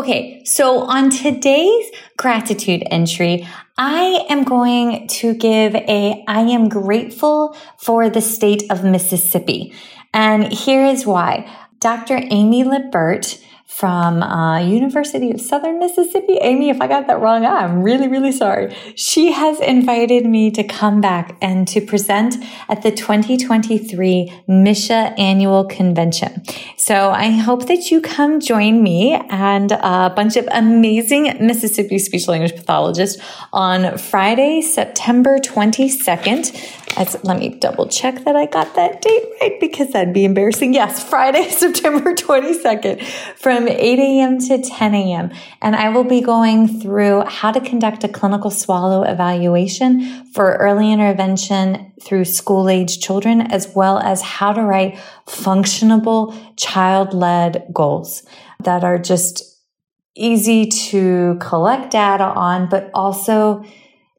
Okay, so on today's gratitude entry, I am going to give a I am grateful for the state of Mississippi. And here is why. Dr. Amy Lippert from uh, University of Southern Mississippi. Amy, if I got that wrong, I'm really, really sorry. She has invited me to come back and to present at the 2023 Misha Annual Convention. So I hope that you come join me and a bunch of amazing Mississippi speech language pathologists on Friday, September 22nd as, let me double check that I got that date right because that'd be embarrassing. Yes, Friday, September 22nd from 8 a.m. to 10 a.m. And I will be going through how to conduct a clinical swallow evaluation for early intervention through school age children, as well as how to write functionable child led goals that are just easy to collect data on, but also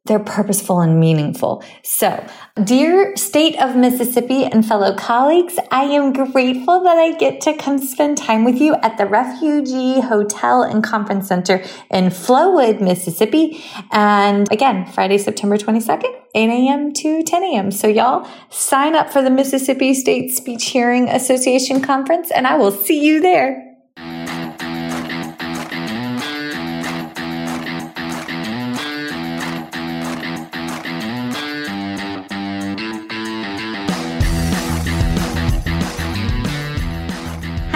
they're purposeful and meaningful. So, dear state of Mississippi and fellow colleagues, I am grateful that I get to come spend time with you at the Refuge Hotel and Conference Center in Flowood, Mississippi. And again, Friday, September 22nd, 8 a.m. to 10 a.m. So y'all sign up for the Mississippi State Speech Hearing Association Conference and I will see you there.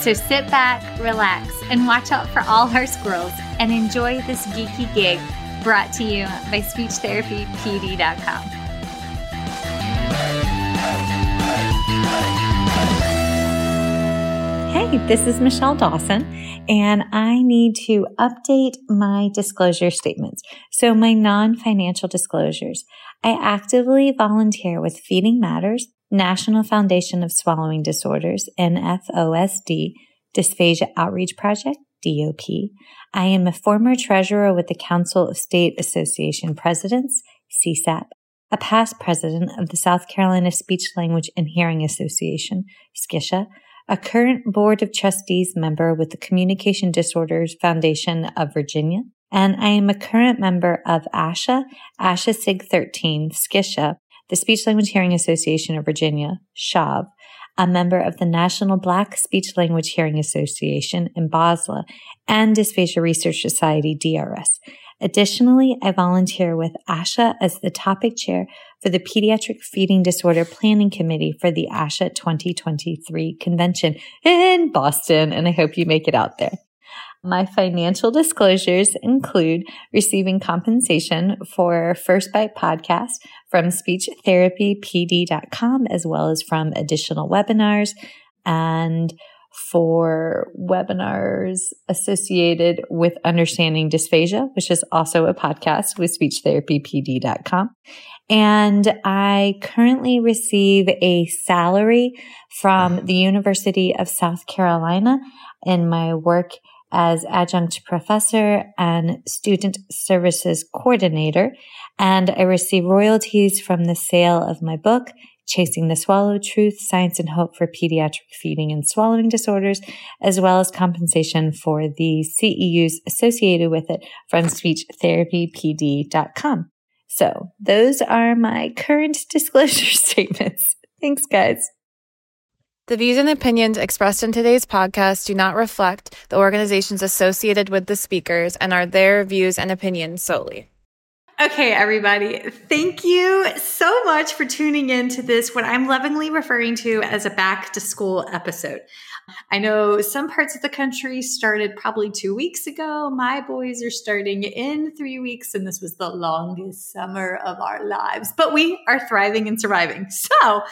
So sit back, relax, and watch out for all our squirrels and enjoy this geeky gig brought to you by SpeechTherapyPD.com. Hey, this is Michelle Dawson, and I need to update my disclosure statements. So, my non financial disclosures. I actively volunteer with Feeding Matters, National Foundation of Swallowing Disorders, NFOSD, Dysphagia Outreach Project, DOP. I am a former treasurer with the Council of State Association Presidents, CSAP, a past president of the South Carolina Speech Language and Hearing Association, SCISHA, a current board of trustees member with the Communication Disorders Foundation of Virginia, and I am a current member of ASHA, ASHA SIG 13, SCISHA, the Speech Language Hearing Association of Virginia, SHAV, a member of the National Black Speech Language Hearing Association NBASLH and Dysphagia Research Society, DRS. Additionally, I volunteer with ASHA as the topic chair for the Pediatric Feeding Disorder Planning Committee for the ASHA 2023 convention in Boston, and I hope you make it out there. My financial disclosures include receiving compensation for First Bite podcast from speechtherapypd.com, as well as from additional webinars and for webinars associated with understanding dysphagia, which is also a podcast with speechtherapypd.com. And I currently receive a salary from the University of South Carolina in my work as adjunct professor and student services coordinator. And I receive royalties from the sale of my book, Chasing the Swallow Truth, Science and Hope for Pediatric Feeding and Swallowing Disorders, as well as compensation for the CEUs associated with it from speechtherapypd.com. So those are my current disclosure statements. Thanks, guys. The views and opinions expressed in today's podcast do not reflect the organizations associated with the speakers and are their views and opinions solely. Okay, everybody, thank you so much for tuning in to this, what I'm lovingly referring to as a back to school episode. I know some parts of the country started probably two weeks ago. My boys are starting in three weeks, and this was the longest summer of our lives, but we are thriving and surviving. So,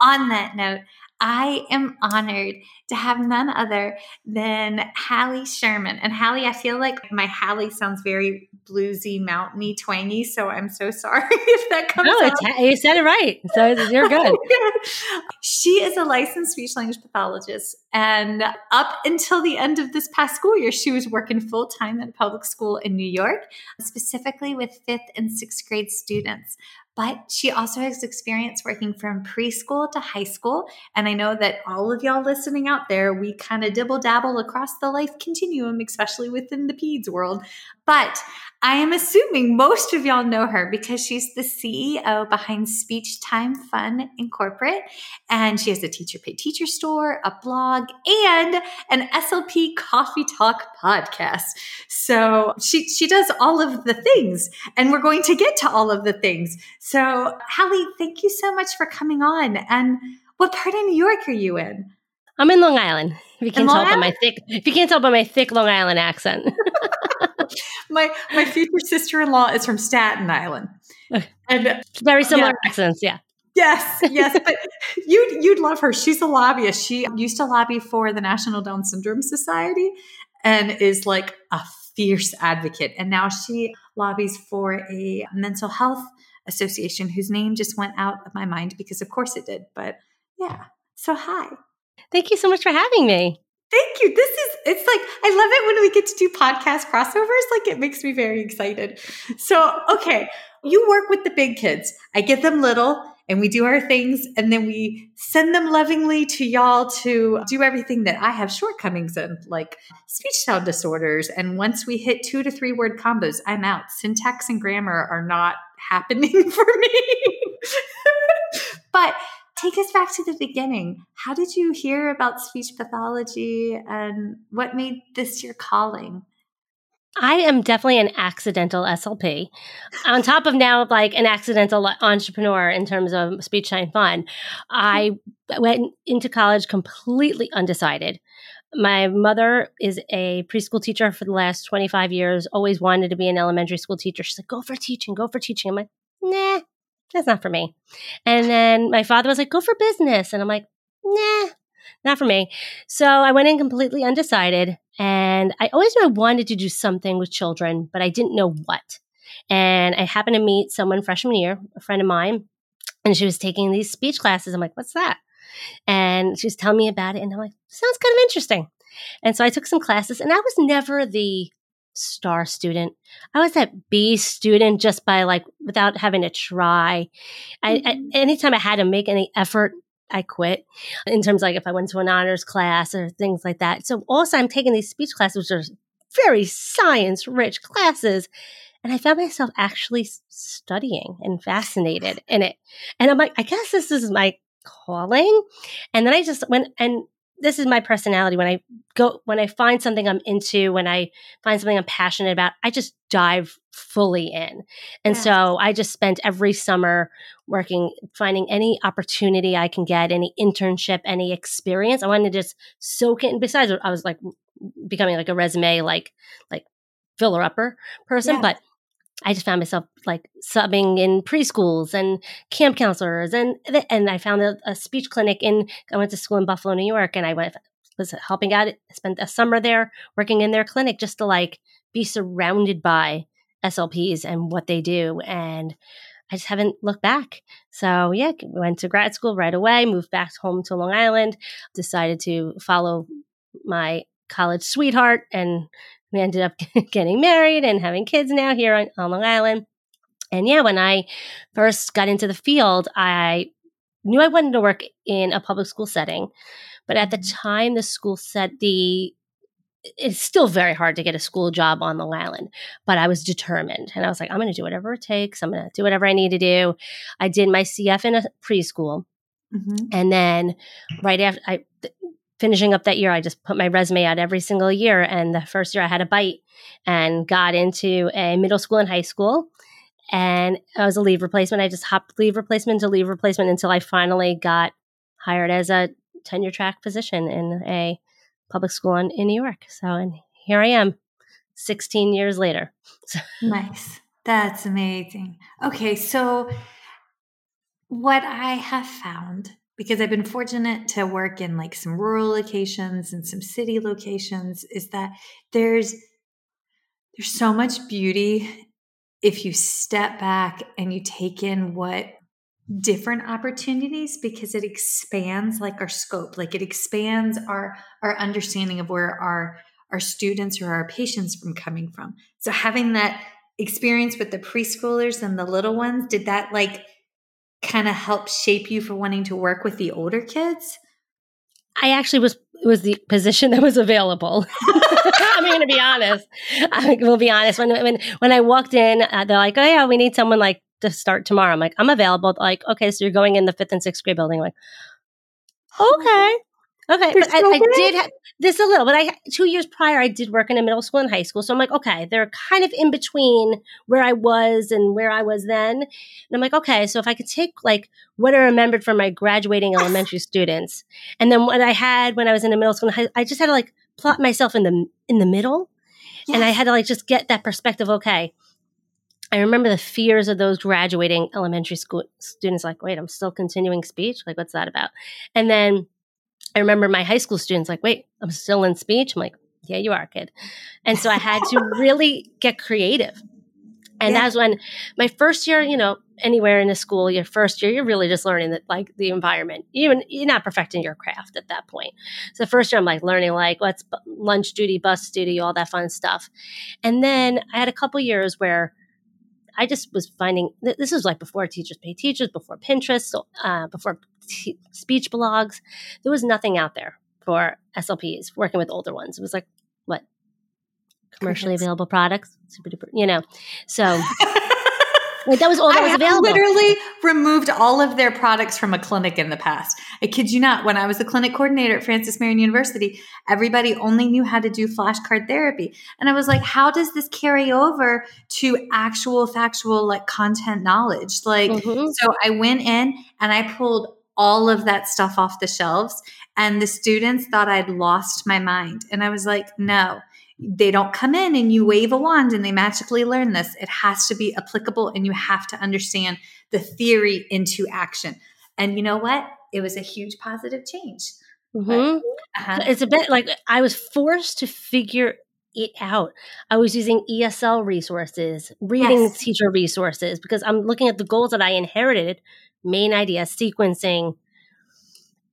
on that note, I am honored to have none other than Hallie Sherman. And Hallie, I feel like my Hallie sounds very bluesy, mountainy, twangy. So I'm so sorry if that comes no, out. you said it right. So you're good. she is a licensed speech language pathologist. And up until the end of this past school year, she was working full time at a public school in New York, specifically with fifth and sixth grade students but she also has experience working from preschool to high school. And I know that all of y'all listening out there, we kind of dibble dabble across the life continuum, especially within the PEDS world. But I am assuming most of y'all know her because she's the CEO behind Speech Time Fun Incorporate. And she has a teacher pay teacher store, a blog, and an SLP Coffee Talk podcast. So she, she does all of the things, and we're going to get to all of the things. So, Hallie, thank you so much for coming on. And what part of New York are you in? I'm in Long Island. If you can't tell by my thick, if you can't tell by my thick Long Island accent. my my future sister in law is from Staten Island, and very similar yeah. accents. Yeah. Yes, yes, but you'd you'd love her. She's a lobbyist. She used to lobby for the National Down Syndrome Society, and is like a fierce advocate. And now she lobbies for a mental health association whose name just went out of my mind because, of course, it did. But yeah, so hi. Thank you so much for having me. Thank you. This is, it's like, I love it when we get to do podcast crossovers. Like, it makes me very excited. So, okay, you work with the big kids. I get them little and we do our things and then we send them lovingly to y'all to do everything that I have shortcomings in, like speech sound disorders. And once we hit two to three word combos, I'm out. Syntax and grammar are not happening for me. but take us back to the beginning. How did you hear about speech pathology and what made this your calling? I am definitely an accidental SLP. On top of now, like an accidental entrepreneur in terms of speech time fun, I hmm. went into college completely undecided. My mother is a preschool teacher for the last 25 years, always wanted to be an elementary school teacher. She's like, go for teaching, go for teaching. I'm like, nah, that's not for me. And then my father was like, go for business. And I'm like, nah, not for me. So I went in completely undecided. And I always knew I wanted to do something with children, but I didn't know what. And I happened to meet someone freshman year, a friend of mine, and she was taking these speech classes. I'm like, what's that? And she was telling me about it. And I'm like, sounds kind of interesting. And so I took some classes, and I was never the star student. I was that B student just by like without having to try. I, mm-hmm. I, anytime I had to make any effort, I quit. In terms like if I went to an honors class or things like that. So also I'm taking these speech classes, which are very science rich classes. And I found myself actually studying and fascinated in it. And I'm like, I guess this is my calling. And then I just went and this is my personality when i go when i find something i'm into when i find something i'm passionate about i just dive fully in and yeah. so i just spent every summer working finding any opportunity i can get any internship any experience i wanted to just soak it and besides i was like becoming like a resume like like filler upper person, Yeah. but I just found myself like subbing in preschools and camp counselors, and and I found a, a speech clinic in. I went to school in Buffalo, New York, and I went was helping out. Spent a summer there working in their clinic just to like be surrounded by SLPs and what they do, and I just haven't looked back. So yeah, went to grad school right away. Moved back home to Long Island. Decided to follow my college sweetheart and we ended up getting married and having kids now here on, on Long Island. And yeah, when I first got into the field, I knew I wanted to work in a public school setting. But at the time, the school set the it's still very hard to get a school job on Long Island, but I was determined and I was like, I'm going to do whatever it takes. I'm going to do whatever I need to do. I did my CF in a preschool. Mhm. And then right after I finishing up that year, I just put my resume out every single year. And the first year I had a bite and got into a middle school and high school. And I was a leave replacement. I just hopped leave replacement to leave replacement until I finally got hired as a tenure track position in a public school in, in New York. So, and here I am 16 years later. Nice. That's amazing. Okay, so what I have found because I've been fortunate to work in like some rural locations and some city locations is that there's there's so much beauty if you step back and you take in what different opportunities because it expands like our scope like it expands our our understanding of where our our students or our patients from coming from. So having that experience with the preschoolers and the little ones did that like kind of help shape you for wanting to work with the older kids I actually was it was the position that was available. I'm going to be honest. I will be honest. When when when I walked in, uh, they're like, "Oh yeah, we need someone like to start tomorrow." I'm like, "I'm available." Like, okay, so you're going in the fifth and sixth grade building. I'm like, okay, okay. They're But I, I did have this a little, but I two years prior I did work in a middle school and high school, so I'm like, okay, they're kind of in between where I was and where I was then. And I'm like, okay, so if I could take like what I remembered from my graduating elementary students, and then what I had when I was in the middle school, and high, I just had to like plot myself in the in the middle, and I had to like just get that perspective. Okay, I remember the fears of those graduating elementary school students. Like, wait, I'm still continuing speech. Like, what's that about? And then I remember my high school students. Like, wait, I'm still in speech. I'm like, yeah, you are, kid. And so I had to really get creative. And Yeah. that was when my first year, you know, anywhere in the school, your first year, you're really just learning that like the environment. Even you're not perfecting your craft at that point. So first year, I'm like learning like what's lunch duty, bus duty, all that fun stuff. And then I had a couple years where I just was finding th- this was like before teachers pay teachers, before Pinterest, so, uh, before t- speech blogs. There was nothing out there for SLPs working with older ones. It was like what commercially available products, super duper, you know. So like, that was all that I was available. literally removed all of their products from a clinic in the past. I kid you not. When I was the clinic coordinator at Francis Marion University, everybody only knew how to do flashcard therapy. And I was like, how does this carry over to actual factual like content knowledge? Like, Mhm. so I went in and I pulled all of that stuff off the shelves, and the students thought I'd lost my mind. And I was like, no, they don't come in and you wave a wand and they magically learn this. It has to be applicable and you have to understand the theory into action. And you know what? It was a huge positive change. Mhm. Uh-huh. It's a bit like I was forced to figure it out. I was using ESL resources, reading Yes. teacher resources because I'm looking at the goals that I inherited main idea, sequencing,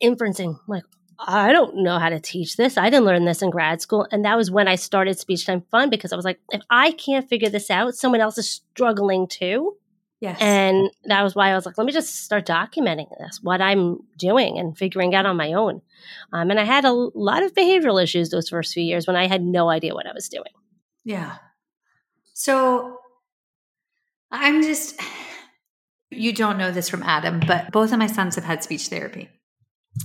inferencing. I'm like, I don't know how to teach this. I didn't learn this in grad school. And that was when I started Speech Time Fun because I was like, if I can't figure this out, someone else is struggling too. Yes. And that was why I was like, let me just start documenting this, what I'm doing and figuring out on my own. Um, and I had a lot of behavioral issues those first few years when I had no idea what I was doing. Yeah. So I'm just, you don't know this from Adam, but both of my sons have had speech therapy.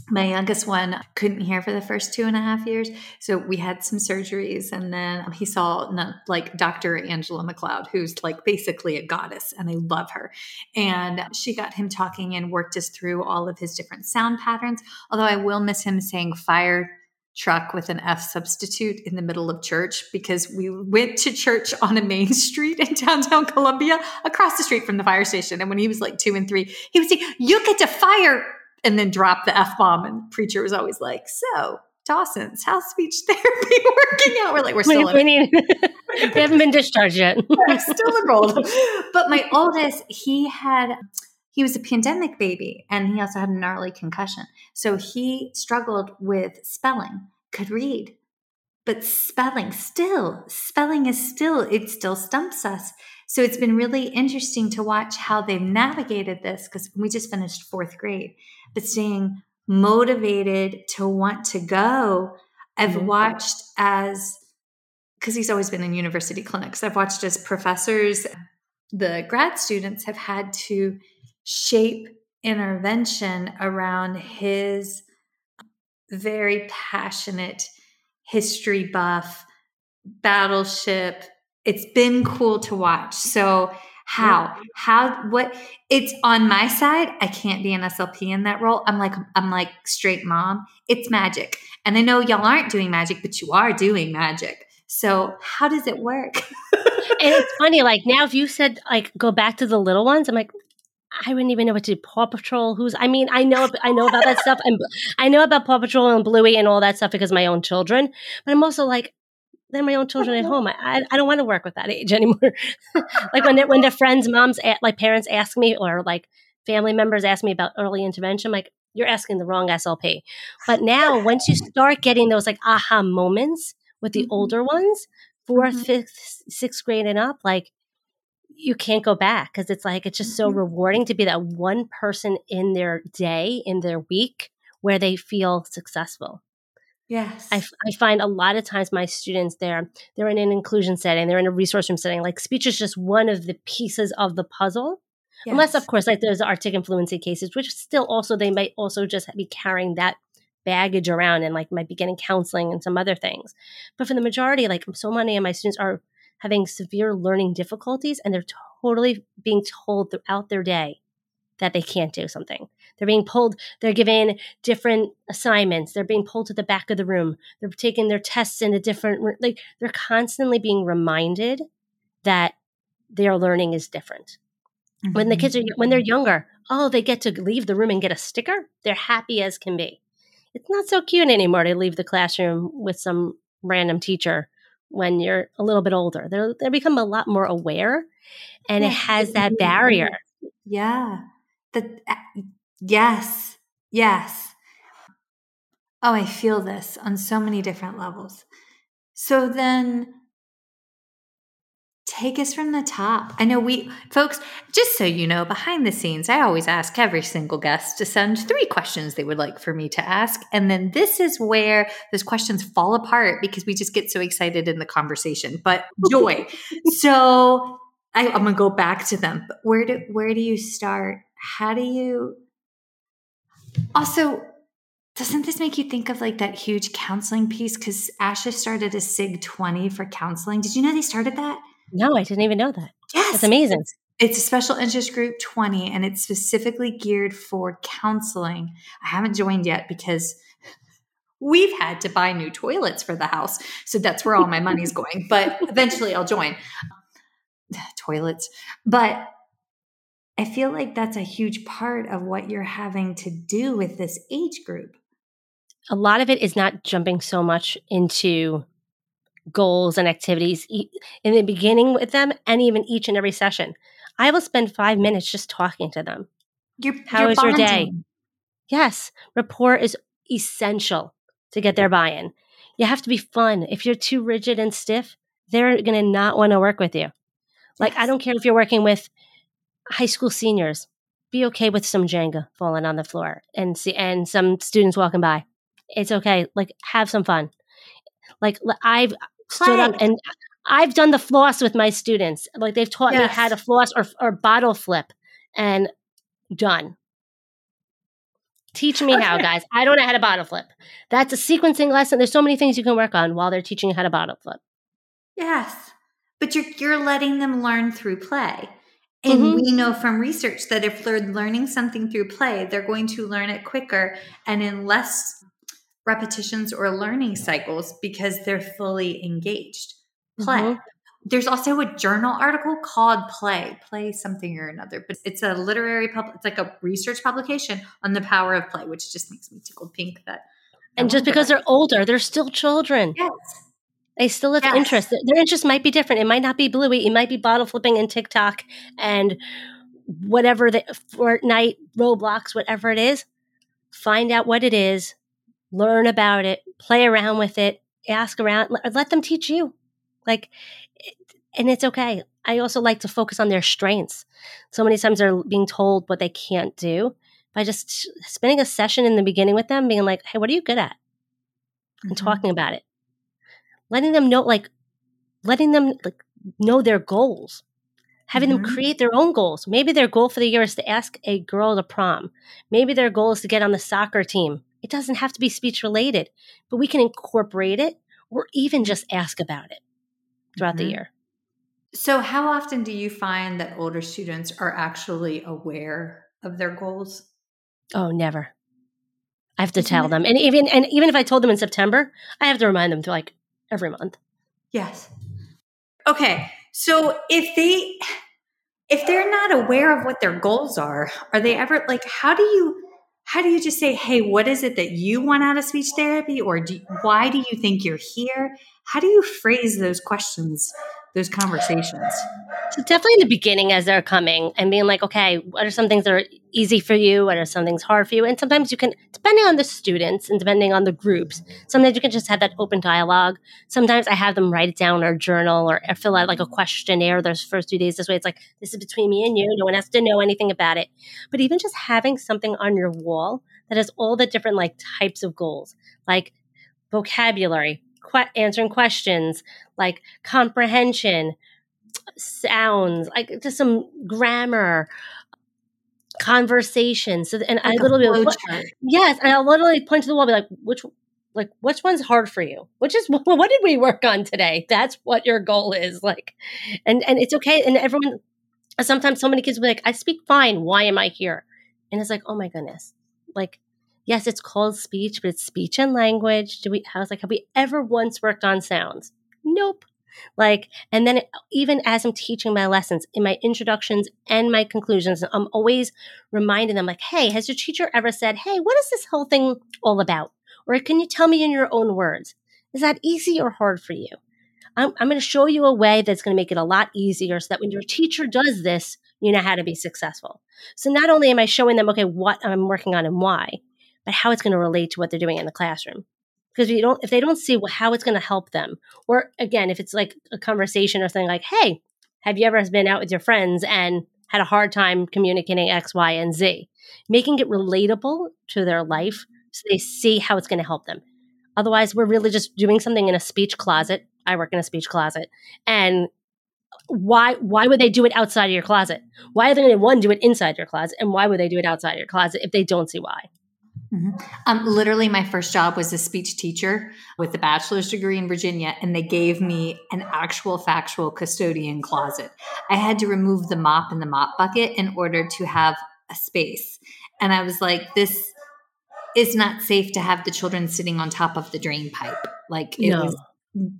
My youngest one couldn't hear for the first two and a half years. So we had some surgeries, and then he saw like Dr. Angela McLeod, who's like basically a goddess, and I love her. And she got him talking and worked us through all of his different sound patterns. Although I will miss him saying fire truck with an F substitute in the middle of church because we went to church on a main street in downtown Columbia across the street from the fire station. And when he was like two and three, he would say, You get to fire and then drop the F bomb. And preacher was always like, So Dawson's how's speech therapy working out? We're like, we're still we, we, need, we haven't been discharged yet. still enrolled. But my oldest, he had he was a pandemic baby and he also had a gnarly concussion. So he struggled with spelling, could read, but spelling still, spelling is still, it still stumps us. So it's been really interesting to watch how they've navigated this because we just finished fourth grade, but staying motivated to want to go. I've mm-hmm. watched as, because he's always been in university clinics, I've watched as professors, the grad students have had to shape intervention around his very passionate history buff battleship. It's been cool to watch. So how? How what it's on my side i can't be an slp in that role. I'm like i'm like straight mom. It's magic. And i know y'all aren't doing magic but you are doing magic. So how does it work? And it's funny like now if you said like go back to the little ones i'm like I wouldn't even know what to do. Paw Patrol. Who's? I mean, I know, I know about that stuff, and I know about Paw Patrol and Bluey and all that stuff because my own children. But I'm also like, they're my own children at home. I, I don't want to work with that age anymore. like when when their friends, moms, like parents ask me, or like family members ask me about early intervention, I'm like, you're asking the wrong SLP. But now, once you start getting those like aha moments with the mm-hmm. older ones, 4th mm-hmm. fifth, sixth grade and up, like you can't go back because it's like it's just so mm-hmm. rewarding to be that one person in their day in their week where they feel successful yes I, I find a lot of times my students they're they're in an inclusion setting they're in a resource room setting like speech is just one of the pieces of the puzzle yes. unless of course like there's artic and fluency cases which still also they might also just be carrying that baggage around and like might be getting counseling and some other things but for the majority like so many of my students are having severe learning difficulties and they're totally being told throughout their day that they can't do something. They're being pulled, they're given different assignments, they're being pulled to the back of the room, they're taking their tests in a different like they're constantly being reminded that their learning is different. Mm-hmm. When the kids are when they're younger, oh, they get to leave the room and get a sticker. They're happy as can be. It's not so cute anymore to leave the classroom with some random teacher when you're a little bit older. They're, they become a lot more aware and yeah, it has that barrier. Yeah. The, uh, yes. Yes. Oh, I feel this on so many different levels. So then take us from the top. I know we, folks, just so you know, behind the scenes, I always ask every single guest to send three questions they would like for me to ask. And then this is where those questions fall apart because we just get so excited in the conversation. But joy. so I, I'm going to go back to them. But where do, where do you start? How do you also, doesn't this make you think of like that huge counseling piece? Because ASHA started a SIG 20 for counseling. Did you know they started that? No, I didn't even know that. Yes. That's amazing. It's, it's a special interest group 20 and it's specifically geared for counseling. I haven't joined yet because we've had to buy new toilets for the house. So that's where all my money's going. But eventually I'll join. Toilets. But I feel like that's a huge part of what you're having to do with this age group. A lot of it is not jumping so much into goals and activities in the beginning with them and even each and every session. I will spend five minutes just talking to them. You're, How is your day? Yes, rapport is essential to get their buy in. You have to be fun. If you're too rigid and stiff, they're going to not want to work with you. Like. I don't care if you're working with high school seniors, be okay with some Jenga falling on the floor and see, and some students walking by. It's okay. Like, have some fun. Like, I've, stood up and I've done the floss with my students. Like they've taught yes. me how to floss or, or bottle flip and done. Teach me how, guys. I don't know how to bottle flip. That's a sequencing lesson. There's so many things you can work on while they're teaching you how to bottle flip. Yes. But you're you're letting them learn through play. And mm-hmm. we know from research that if they're learning something through play, they're going to learn it quicker and in less repetitions or learning cycles because they're fully engaged. Play. Mm-hmm. There's also a journal article called Play, Play something or another, but it's a literary pub it's like a research publication on the power of play, which just makes me tickle pink that And just because they're older, they're still children. Yes. They still have yes. interest. Their interest might be different. It might not be Bluey. It might be bottle flipping and TikTok and whatever the Fortnite, Roblox, whatever it is. Find out what it is, learn about it, play around with it, ask around, let, them teach you. Like, and it's okay. I also like to focus on their strengths. So many times they're being told what they can't do by just spending a session in the beginning with them, being like, hey, what are you good at? And mm-hmm. talking about it letting them know like letting them like know their goals having mm-hmm. them create their own goals maybe their goal for the year is to ask a girl to prom maybe their goal is to get on the soccer team it doesn't have to be speech related but we can incorporate it or even just ask about it throughout mm-hmm. the year so how often do you find that older students are actually aware of their goals oh never I have to Isn't tell it? them, and even and even if I told them in September, I have to remind them to like every month. Yes. Okay. So if they if they're not aware of what their goals are, are they ever like how do you how do you just say, "Hey, what is it that you want out of speech therapy or do, why do you think you're here?" How do you phrase those questions those conversations? So definitely in the beginning as they're coming and being like, okay, what are some things that are easy for you? What are some things hard for you? And sometimes you can, depending on the students and depending on the groups, sometimes you can just have that open dialogue. Sometimes I have them write it down or journal or fill out like a questionnaire those first two days. This way it's like, this is between me and you. No one has to know anything about it. But even just having something on your wall that has all the different like types of goals, like vocabulary, que- answering questions like comprehension, sounds, like just some grammar, conversation. So, and like I literally, what, yes, and I'll literally point to the wall, be like, which, like, which one's hard for you? Which is what, what did we work on today? That's what your goal is, like, and and it's okay. And everyone, sometimes so many kids will be like, I speak fine. Why am I here? And it's like, oh my goodness, like yes, it's called speech, but it's speech and language. Do we, I was like, have we ever once worked on sounds? Nope. Like, and then even as I'm teaching my lessons in my introductions and my conclusions, I'm always reminding them, like, hey, has your teacher ever said, hey, what is this whole thing all about? Or can you tell me in your own words? Is that easy or hard for you? I'm, I'm going to show you a way that's going to make it a lot easier so that when your teacher does this, you know how to be successful. So not only am I showing them, okay, what I'm working on and why, but how it's going to relate to what they're doing in the classroom. Because if don't, if they don't see how it's going to help them, or again, if it's like a conversation or something like, "Hey, have you ever been out with your friends and had a hard time communicating X, Y, and Z?" Making it relatable to their life so they see how it's going to help them. Otherwise, we're really just doing something in a speech closet. I work in a speech closet, and why why would they do it outside of your closet? Why are they going to one do it inside your closet, and why would they do it outside your closet if they don't see why? Mm-hmm. Um, literally, my first job was a speech teacher with a bachelor's degree in Virginia, and they gave me an actual factual custodian closet. I had to remove the mop and the mop bucket in order to have a space. And I was like, this is not safe to have the children sitting on top of the drain pipe. Like, it no. was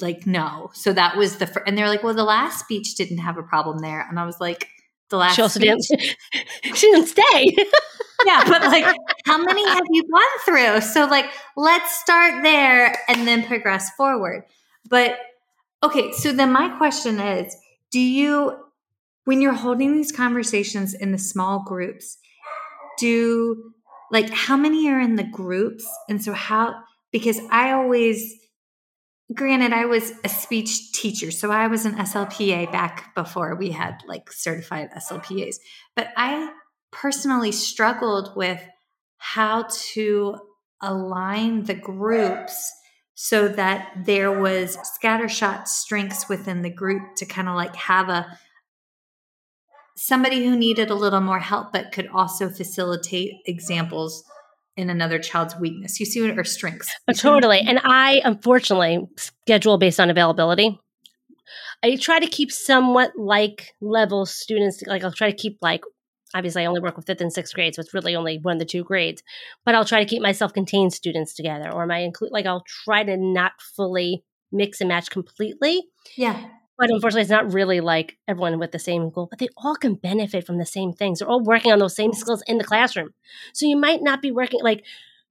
like, no. So that was the, fir- and they're like, well, the last speech didn't have a problem there. And I was like, the last she also didn't, she didn't stay. yeah, but like, how many have you gone through? So, like, let's start there and then progress forward. But okay, so then my question is do you, when you're holding these conversations in the small groups, do like how many are in the groups? And so, how, because I always, granted i was a speech teacher so i was an slpa back before we had like certified slpas but i personally struggled with how to align the groups so that there was scattershot strengths within the group to kind of like have a somebody who needed a little more help but could also facilitate examples in another child's weakness you see what or strengths oh, totally and i unfortunately schedule based on availability i try to keep somewhat like level students like i'll try to keep like obviously I only work with fifth and sixth grades, so it's really only one of the two grades. But I'll try to keep my self-contained students together, or my include like I'll try to not fully mix and match completely. Yeah. But unfortunately, it's not really like everyone with the same goal, but they all can benefit from the same things. They're all working on those same skills in the classroom. So you might not be working like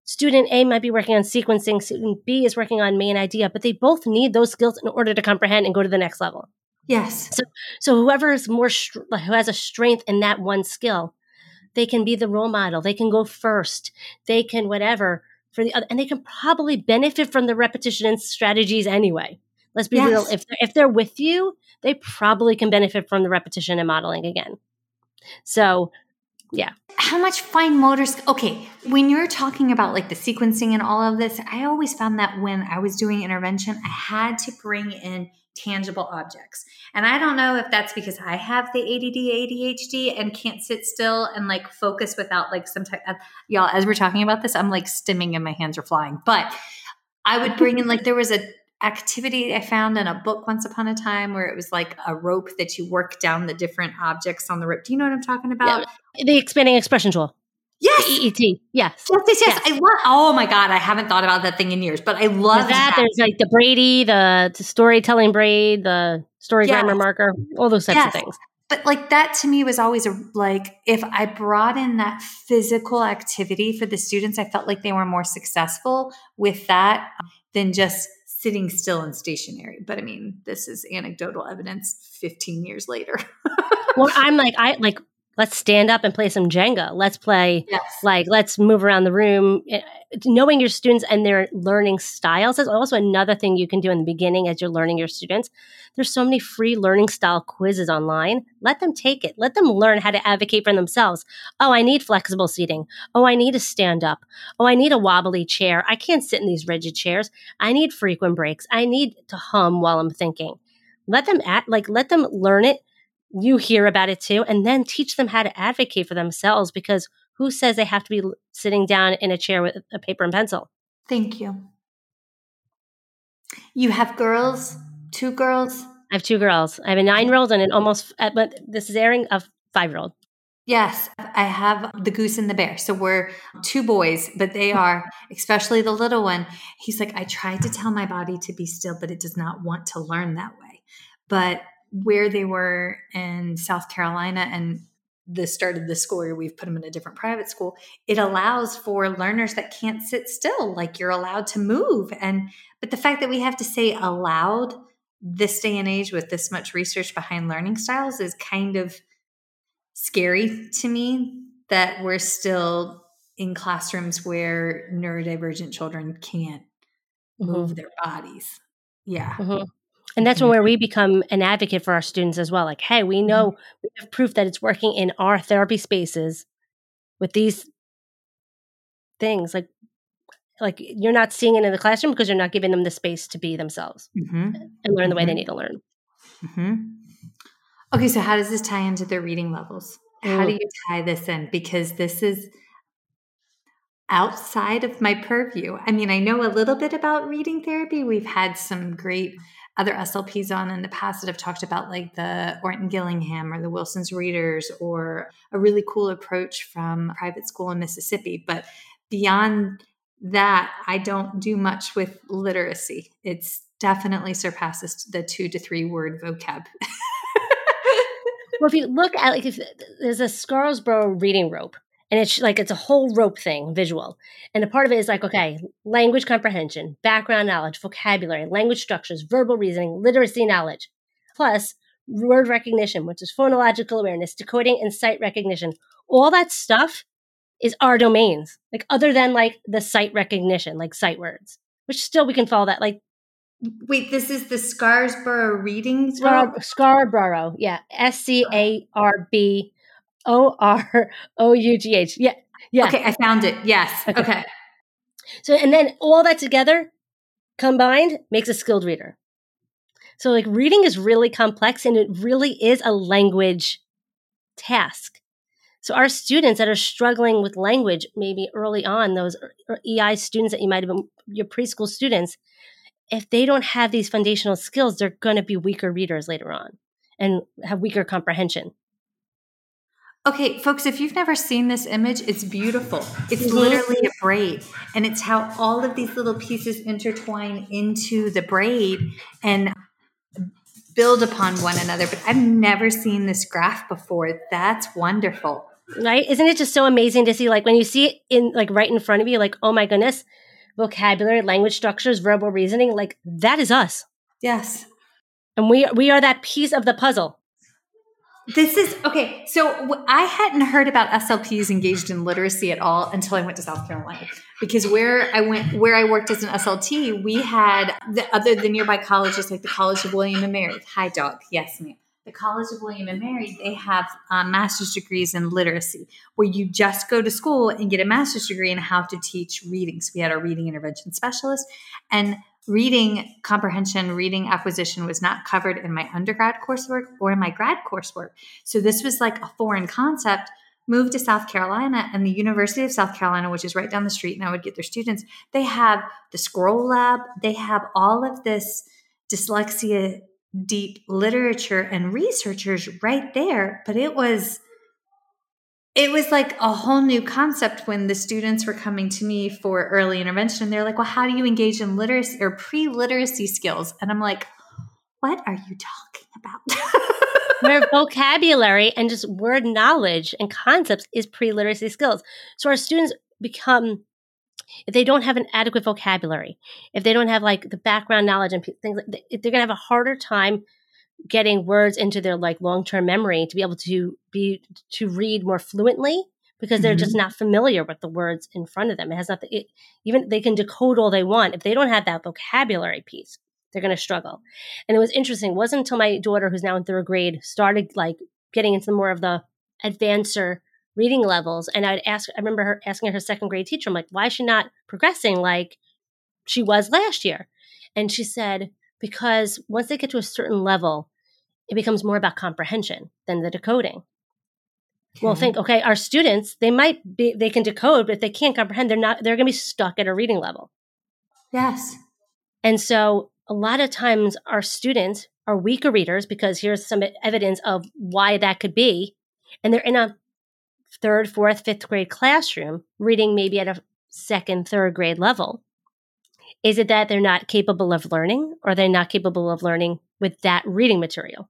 student A might be working on sequencing, student B is working on main idea, but they both need those skills in order to comprehend and go to the next level. Yes. So, so whoever is more who has a strength in that one skill, they can be the role model. They can go first. They can whatever for the other, and they can probably benefit from the repetition and strategies anyway. Let's be yes. real. If they're, if they're with you, they probably can benefit from the repetition and modeling again. So, yeah. How much fine motor? Okay, when you're talking about like the sequencing and all of this, I always found that when I was doing intervention, I had to bring in tangible objects. And I don't know if that's because I have the ADD, ADHD and can't sit still and like focus without like some type of, y'all, as we're talking about this, I'm like stimming and my hands are flying. But I would bring in like there was a activity I found in a book once upon a time where it was like a rope that you work down the different objects on the rope. Do you know what I'm talking about? Yeah. The expanding expression tool. Yes. EET. Yes. Yes, yes, yes. yes. I love oh my God, I haven't thought about that thing in years, but I love that. that. There's like the Brady, the, the storytelling braid, the story yes. grammar marker, all those types yes. of things. But like that to me was always a like if I brought in that physical activity for the students, I felt like they were more successful with that than just sitting still and stationary. But I mean, this is anecdotal evidence 15 years later. well, I'm like, I like, let's stand up and play some Jenga. Let's play, yes. like, let's move around the room. Eh, knowing your students and their learning styles is also another thing you can do in the beginning as you're learning your students. There's so many free learning style quizzes online. Let them take it. Let them learn how to advocate for themselves. Oh, I need flexible seating. Oh, I need to stand up. Oh, I need a wobbly chair. I can't sit in these rigid chairs. I need frequent breaks. I need to hum while I'm thinking. Let them act like let them learn it. You hear about it too, and then teach them how to advocate for themselves because who says they have to be sitting down in a chair with a paper and pencil? Thank you. You have girls, two girls? I have two girls. I have a nine year old and an almost, uh, but this is airing, a five year old. Yes, I have the goose and the bear. So we're two boys, but they are, especially the little one. He's like, I tried to tell my body to be still, but it does not want to learn that way. But where they were in South Carolina and the start of the school year, we've put them in a different private school. It allows for learners that can't sit still, like you're allowed to move. And, but the fact that we have to say allowed this day and age with this much research behind learning styles is kind of scary to me that we're still in classrooms where neurodivergent children can't mm-hmm. move their bodies. Yeah. Mm-hmm. And that's where we become an advocate for our students as well. Like, hey, we know mm-hmm. we have proof that it's working in our therapy spaces with these things. Like, like you're not seeing it in the classroom because you're not giving them the space to be themselves mm-hmm. and learn the way they mm-hmm. need to learn. Mm-hmm. Okay, so how does this tie into their reading levels? How do you tie this in? Because this is outside of my purview. I mean, I know a little bit about reading therapy. We've had some great other SLPs on in the past that have talked about like the Orton Gillingham or the Wilson's Readers or a really cool approach from private school in Mississippi. But beyond that, I don't do much with literacy. It's definitely surpasses the two to three word vocab. well, if you look at like if there's a Scarborough reading rope, and it's like it's a whole rope thing visual and a part of it is like okay language comprehension background knowledge vocabulary language structures verbal reasoning literacy knowledge plus word recognition which is phonological awareness decoding and sight recognition all that stuff is our domains like other than like the sight recognition like sight words which still we can follow that like Wait, this is the Scarborough readings? Scar- Scarborough, yeah. S C A R B O R O U G H. Yeah. Yeah. Okay, I found it. Yes. Okay. okay. So, and then all that together combined makes a skilled reader. So, like, reading is really complex and it really is a language task. So, our students that are struggling with language, maybe early on, those EI students that you might have been your preschool students, if they don't have these foundational skills, they're going to be weaker readers later on and have weaker comprehension. Okay, folks, if you've never seen this image, it's beautiful. It's mm-hmm. literally a braid, and it's how all of these little pieces intertwine into the braid and build upon one another. But I've never seen this graph before. That's wonderful. Right? Isn't it just so amazing to see like when you see it in like right in front of you like, "Oh my goodness, vocabulary, language structures, verbal reasoning, like that is us." Yes. And we we are that piece of the puzzle. This is okay. So I hadn't heard about SLPs engaged in literacy at all until I went to South Carolina. Because where I went, where I worked as an SLT, we had the other the nearby colleges, like the College of William and Mary. Hi, dog. Yes, ma'am. The College of William and Mary, they have um, master's degrees in literacy, where you just go to school and get a master's degree in how to teach reading. So we had our reading intervention specialist, and reading comprehension, reading acquisition was not covered in my undergrad coursework or in my grad coursework. So this was like a foreign concept. Moved to South Carolina and the University of South Carolina, which is right down the street, and I would get their students. They have the scroll lab, they have all of this dyslexia deep literature and researchers right there, but it was it was like a whole new concept when the students were coming to me for early intervention. They're like, well, how do you engage in literacy or pre literacy skills? And I'm like, what are you talking about? Where vocabulary and just word knowledge and concepts is pre literacy skills. So our students become, if they don't have an adequate vocabulary, if they don't have like the background knowledge and things, like, they're going to have a harder time getting words into their like long-term memory to be able to be to read more fluently because they're mm-hmm. just not familiar with the words in front of them. It has nothing. It, even they can decode all they want. If they don't have that vocabulary piece, they're going to struggle. And it was interesting. It wasn't until my daughter, who's now in third grade, started like getting into more of the advancer reading levels. And I'd ask. I remember her asking her second grade teacher, "I'm like, why is she not progressing like she was last year?" And she said, "Because once they get to a certain level, it becomes more about comprehension than the decoding. Okay. Well, think, okay, our students, they might be, they can decode, but if they can't comprehend, they're not, they're going to be stuck at a reading level. Yes. And so a lot of times our students are weaker readers because here's some evidence of why that could be. And they're in a third, fourth, fifth grade classroom reading maybe at a second, third grade level. Is it that they're not capable of learning or they're not capable of learning with that reading material?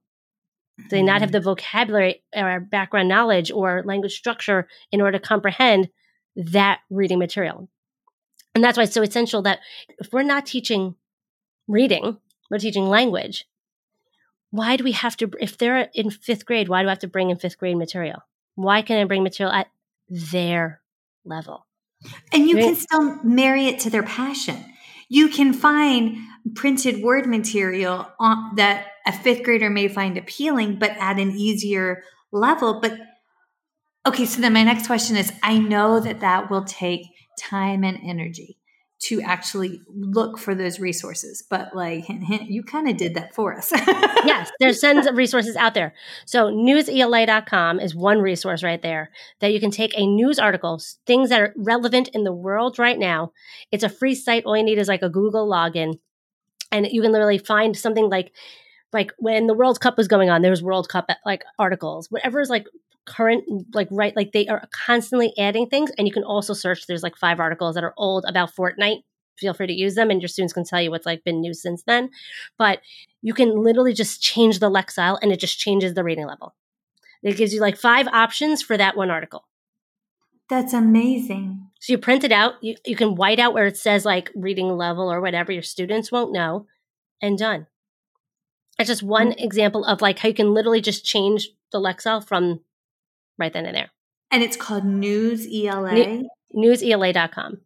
Do they not have mm-hmm. the vocabulary or background knowledge or language structure in order to comprehend that reading material? And that's why it's so essential that if we're not teaching reading, we're teaching language. Why do we have to, if they're in fifth grade, why do I have to bring in fifth grade material? Why can I bring material at their level? And you right? can still marry it to their passion. You can find printed word material on, that a fifth grader may find appealing, but at an easier level. But okay, so then my next question is I know that that will take time and energy to actually look for those resources. But like, hint, hint, you kind of did that for us. yes, there's tons of resources out there. So newsela.com is one resource right there that you can take a news article, things that are relevant in the world right now. It's a free site. All you need is like a Google login and you can literally find something like like when the World Cup was going on, there was World Cup uh, like articles, whatever is like current, like right, like they are constantly adding things. And you can also search. There's like five articles that are old about Fortnite. Feel free to use them, and your students can tell you what's like been new since then. But you can literally just change the Lexile, and it just changes the rating level. It gives you like five options for that one article. That's amazing. So you print it out. You, you can white out where it says like reading level or whatever. Your students won't know, and done. That's just one mm-hmm. example of like how you can literally just change the Lexile from right then and there. And it's called News ELA? New, newsela.com.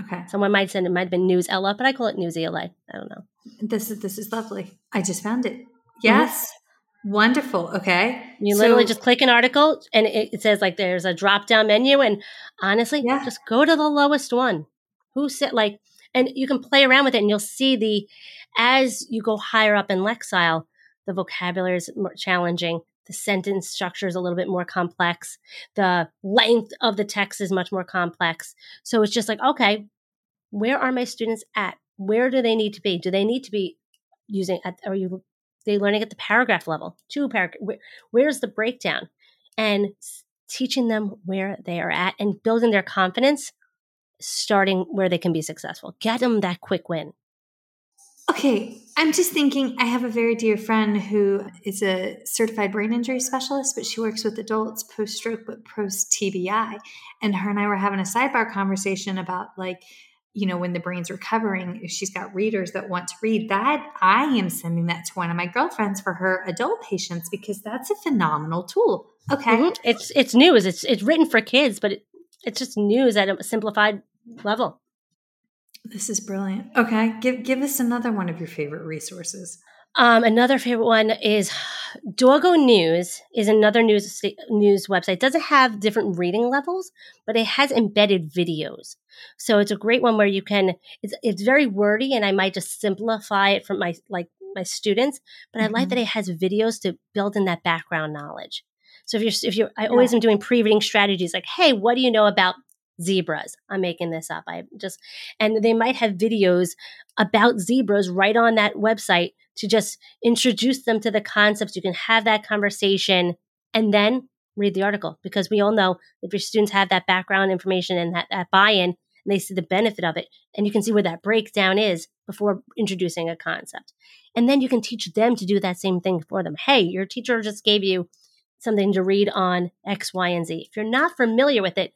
Okay. Someone might send it might have been News Ella, but I call it News ELA. I don't know. This is this is lovely. I just found it. Yes. Mm-hmm. Wonderful. Okay. You so, literally just click an article and it, it, says like there's a drop down menu and honestly, yeah. just go to the lowest one. Who said like and you can play around with it and you'll see the as you go higher up in Lexile, the vocabulary is more challenging. The sentence structure is a little bit more complex. The length of the text is much more complex. So it's just like, okay, where are my students at? Where do they need to be? Do they need to be using, are you they learning at the paragraph level? Two paragraph. Where, where's the breakdown? and teaching them where they are at and building their confidence, starting where they can be successful. Get them that quick win. Okay, I'm just thinking I have a very dear friend who is a certified brain injury specialist, but she works with adults post stroke but post TBI. And her and I were having a sidebar conversation about like, you know, when the brain's recovering, if she's got readers that want to read that, I am sending that to one of my girlfriends for her adult patients because that's a phenomenal tool. Okay. Mm-hmm. It's it's news. It's it's written for kids, but it, it's just news at a simplified level. This is brilliant. Okay, give give us another one of your favorite resources. Um, another favorite one is DOGOnews is another news news website. It doesn't have different reading levels, but it has embedded videos. So it's a great one where you can. It's it's very wordy, and I might just simplify it for my like my students. But mm-hmm. I like that mm-hmm. it has videos to build in that background knowledge. So if you're if you're, I always yeah. am doing pre reading strategies like, hey, what do you know about zebras. I'm making this up. I just, and they might have videos about zebras right on that website to just introduce them to the concepts. You can have that conversation and then read the article because we all know if your students have that background information and that, that buy in, and they see the benefit of it, and you can see where that breakdown is before introducing a concept. And then you can teach them to do that same thing for them. Hey, your teacher just gave you something to read on X, Y, and Z. If you're not familiar with it,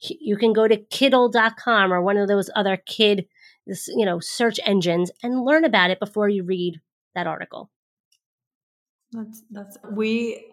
you can go to kiddle.com or one of those other kid you know search engines and learn about it before you read that article. That's that's we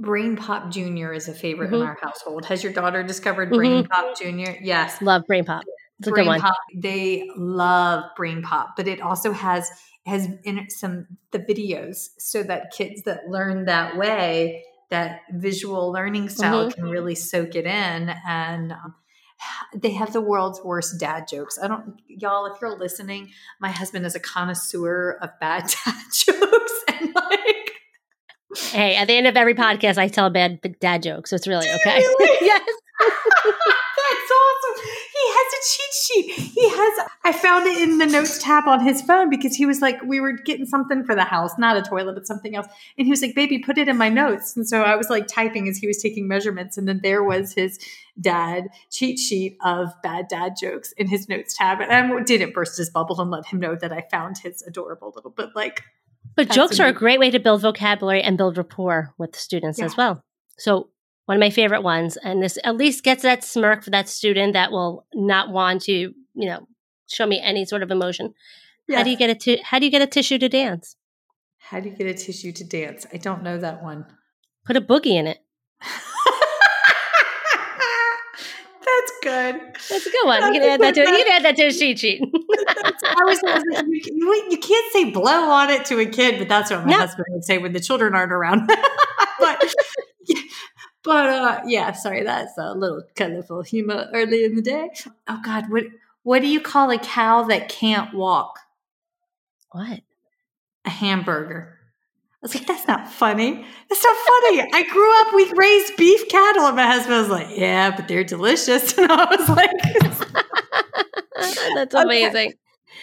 BrainPOP junior is a favorite mm-hmm. in our household. Has your daughter discovered brain mm-hmm. pop junior? Yes. Love BrainPOP. It's BrainPOP they love BrainPOP but it also has has in some the videos so that kids that learn that way that visual learning style mm-hmm. can really soak it in and um, they have the world's worst dad jokes. I don't, y'all, if you're listening, my husband is a connoisseur of bad dad jokes. And like, hey, at the end of every podcast, I tell a bad dad joke. So it's really okay. Really? yes. That's awesome. He has a cheat sheet. He has, I found it in the notes tab on his phone because he was like, we were getting something for the house, not a toilet, but something else. And he was like, baby, put it in my notes. And so I was like typing as he was taking measurements. And then there was his dad cheat sheet of bad dad jokes in his notes tab. And I didn't burst his bubble and let him know that I found his adorable little, but like, but jokes are a great way to build vocabulary and build rapport with students yeah. as well. So one of my favorite ones. And this at least gets that smirk for that student that will not want to, you know, show me any sort of emotion. How do you get a t- how do you get a tissue to dance? How do you get a tissue to dance? I don't know that one. Put a boogie in it. That's good. That's a good one. That's you can add that to you can add that to a cheat sheet. I was, I was like, you, you, can't say blow on it to a kid, but that's what my no. husband would say when the children aren't around. but but uh, yeah, sorry, that's a little colorful humor early in the day. Oh God, what what do you call a cow that can't walk? What? A hamburger. I was like, that's not funny. That's not funny. I grew up, we raised beef cattle, and my husband was like, yeah, but they're delicious. And I was like, that's amazing. Okay.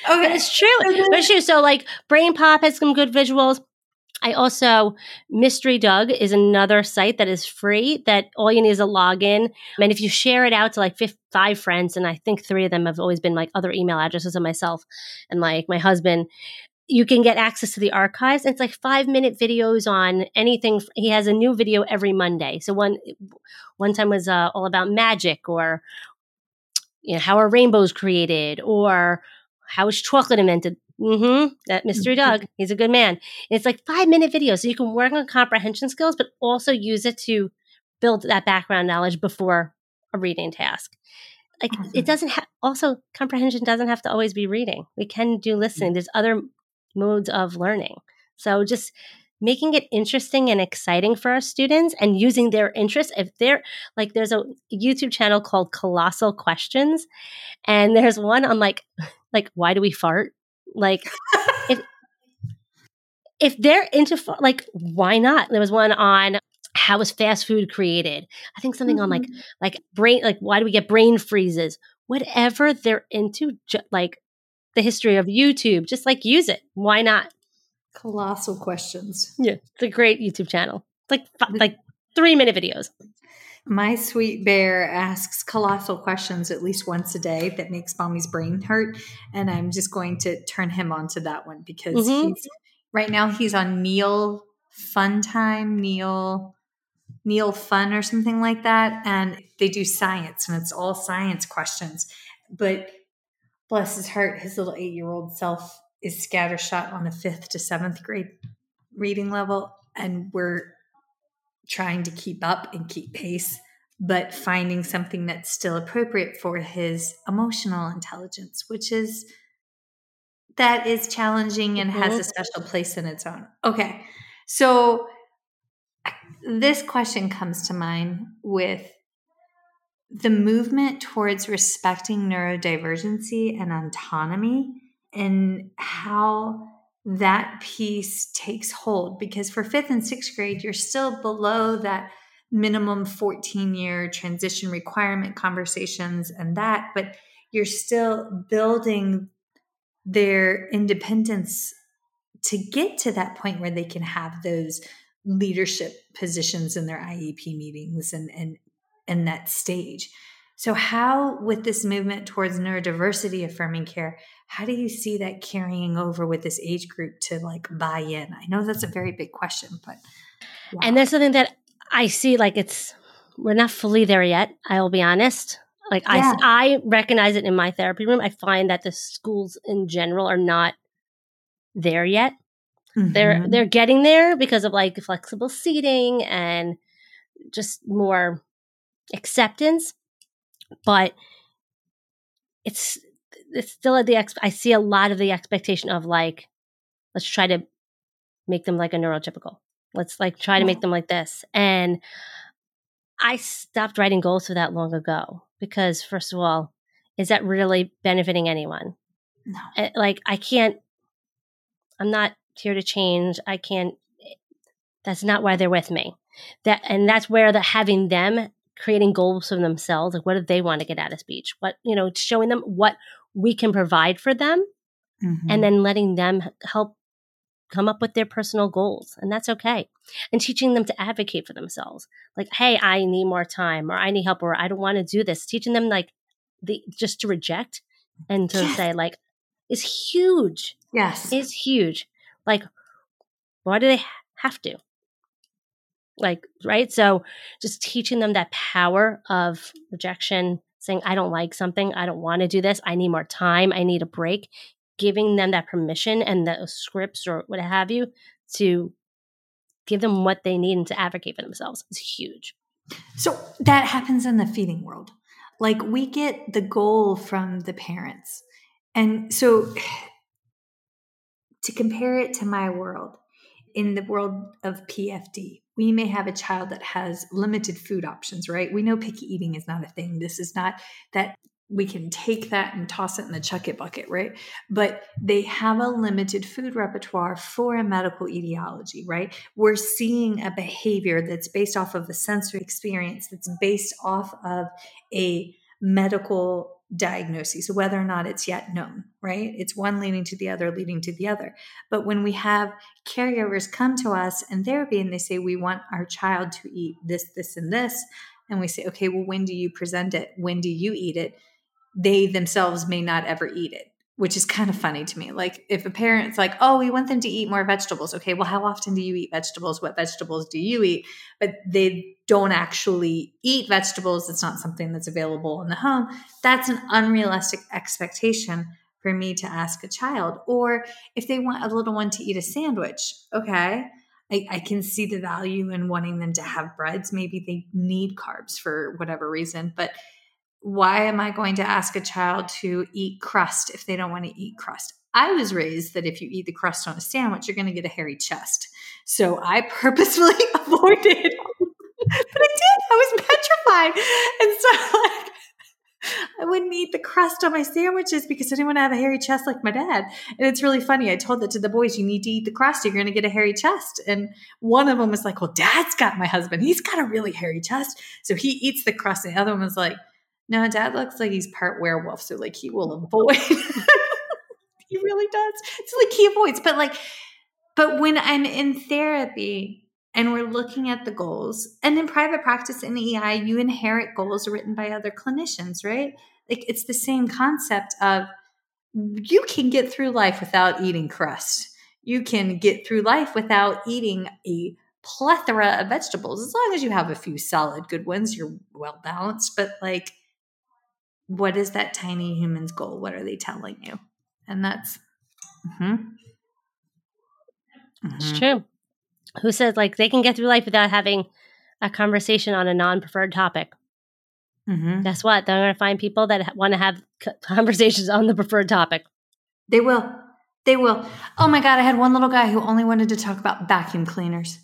Okay. But it's true. But it's true. So like BrainPOP has some good visuals. I also, Mystery Doug is another site that is free that all you need is a login. And if you share it out to like five friends, and I think three of them have always been like other email addresses of myself and like my husband, you can get access to the archives. It's like five minute videos on anything. He has a new video every Monday. So one, one time was uh, all about magic or, you know, how are rainbows created or how is chocolate invented? Mm-hmm. That Mr. Doug, he's a good man. And it's like five minute videos, so you can work on comprehension skills, but also use it to build that background knowledge before a reading task. Like awesome. it doesn't have. Also, comprehension doesn't have to always be reading. We can do listening. There's other modes of learning. So just making it interesting and exciting for our students and using their interest. If they're like, there's a YouTube channel called Colossal Questions, and there's one on like, like why do we fart? Like if if they're into like why not? There was one on how was fast food created? I think something mm-hmm. on like mm-hmm. like brain like why do we get brain freezes? Whatever they're into, ju- like the history of YouTube, just like use it. Why not? Colossal questions. Yeah, it's a great YouTube channel. It's Like like three minute videos. My sweet bear asks colossal questions at least once a day that makes mommy's brain hurt. And I'm just going to turn him onto that one because mm-hmm. he's right now he's on Neil Fun Time, Neil Neil Fun or something like that. And they do science and it's all science questions. But bless his heart, his little eight year old self is scattershot on a fifth to seventh grade reading level. And we're trying to keep up and keep pace, but finding something that's still appropriate for his emotional intelligence, which is that is challenging and mm-hmm. has a special place in its own. Okay. So this question comes to mind with the movement towards respecting neurodivergency and autonomy and how that piece takes hold because for fifth and sixth grade you're still below that minimum 14 year transition requirement conversations and that but you're still building their independence to get to that point where they can have those leadership positions in their IEP meetings and and and that stage. So how with this movement towards neurodiversity affirming care, how do you see that carrying over with this age group to like buy in? I know that's a very big question, but wow. And that's something that I see like it's we're not fully there yet, I will be honest. Like yeah. I I recognize it in my therapy room. I find that the schools in general are not there yet. Mm-hmm. They're they're getting there because of like flexible seating and just more acceptance, but it's it's still at the ex- I see a lot of the expectation of like let's try to make them like a neurotypical. Let's like try to make them like this. And I stopped writing goals for that long ago because first of all, is that really benefiting anyone? No. Eh, like I can't I'm not here to change. I can't, that's not why they're with me. That, and that's where the having them creating goals for themselves. Like, what do they want to get out of speech? What, you know, showing them what we can provide for them mm-hmm. and then letting them help come up with their personal goals and that's okay and teaching them to advocate for themselves like hey i need more time or i need help or i don't want to do this teaching them like the just to reject and to yes. say like is huge yes is huge like, why do they have to? Like, right? So just teaching them that power of rejection, saying, I don't like something, I don't want to do this, I need more time, I need a break, giving them that permission and the scripts or what have you to give them what they need and to advocate for themselves is huge. So that happens in the feeding world. Like we get the goal from the parents. And so to compare it to my world, in the world of PFD, we may have a child that has limited food options, right? We know picky eating is not a thing. This is not that we can take that and toss it in the chuck it bucket, right? But they have a limited food repertoire for a medical etiology, right? We're seeing a behavior that's based off of a sensory experience, that's based off of a medical diagnoses, whether or not it's yet known, right? It's one leading to the other, leading to the other. But when we have caregivers come to us in therapy and they say, we want our child to eat this, this, and this, and we say, okay, well, when do you present it? When do you eat it? They themselves may not ever eat it which is kind of funny to me. Like if a parent's like, "Oh, we want them to eat more vegetables." Okay, well, how often do you eat vegetables? What vegetables do you eat? But they don't actually eat vegetables. It's not something that's available in the home. That's an unrealistic expectation for me to ask a child. Or if they want a little one to eat a sandwich, okay, I, I, can see the value in wanting them to have breads. Maybe they need carbs for whatever reason, but why am I going to ask a child to eat crust if they don't want to eat crust? I was raised that if you eat the crust on a sandwich, you're going to get a hairy chest. So I purposefully avoided, but I did. I was petrified. And so, like, I wouldn't eat the crust on my sandwiches because I didn't want to have a hairy chest like my dad. And it's really funny. I told that to the boys, you need to eat the crust. You're going to get a hairy chest. And one of them was like, well, dad's got my husband. He's got a really hairy chest. So he eats the crust. And the other one was like, no, dad looks like he's part werewolf, so like he will avoid. he really does. It's like he avoids, but like, but when I'm in therapy, and we're looking at the goals. And in private practice in EI, you inherit goals written by other clinicians, right? Like it's the same concept of you can get through life without eating crust. You can get through life without eating a plethora of vegetables. As long as you have a few solid good ones, you're well balanced. But like, what is that tiny human's goal? What are they telling you? And that's, mm-hmm. Mm-hmm. it's true. Who says like they can get through life without having a conversation on a non-preferred topic? Mm-hmm. Guess what? They're going to find people that want to have conversations on the preferred topic. They will. They will. Oh my God, I had one little guy who only wanted to talk about vacuum cleaners.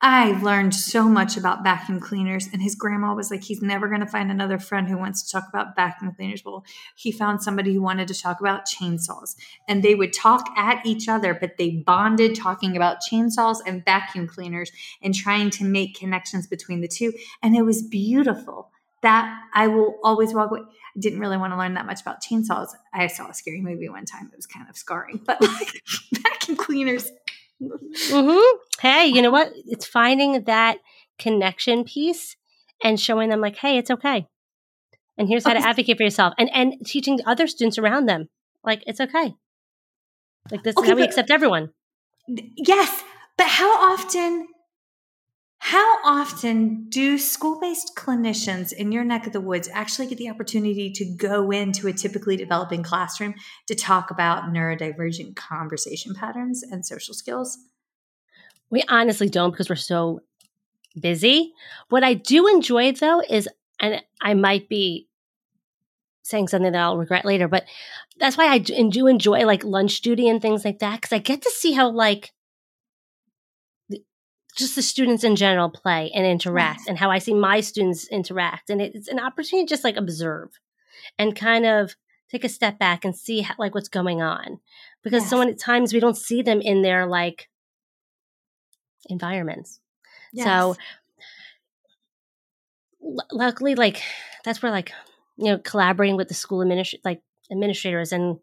I learned so much about vacuum cleaners, and his grandma was like, he's never going to find another friend who wants to talk about vacuum cleaners. Well, he found somebody who wanted to talk about chainsaws, and they would talk at each other, but they bonded talking about chainsaws and vacuum cleaners and trying to make connections between the two. And it was beautiful that I will always walk away. I didn't really want to learn that much about chainsaws. I saw a scary movie one time. It was kind of scarring, but like vacuum cleaners. Mm-hmm. Hey, you know what? It's finding that connection piece and showing them like, hey, it's okay. And here's how to advocate for yourself and and teaching other students around them. Like, it's okay. Like this okay, is how we accept everyone. Yes. But how often how often do school based clinicians in your neck of the woods actually get the opportunity to go into a typically developing classroom to talk about neurodivergent conversation patterns and social skills? We honestly don't because we're so busy. What I do enjoy though is, and I might be saying something that I'll regret later, but that's why I do enjoy like lunch duty and things like that because I get to see how like just the students in general play and interact and how I see my students interact. And it's an opportunity to just like observe and kind of take a step back and see how, like what's going on. Because yes. so many times we don't see them in their like environments. Yes. So l- luckily, like that's where like, you know, collaborating with the school administ- like administrators and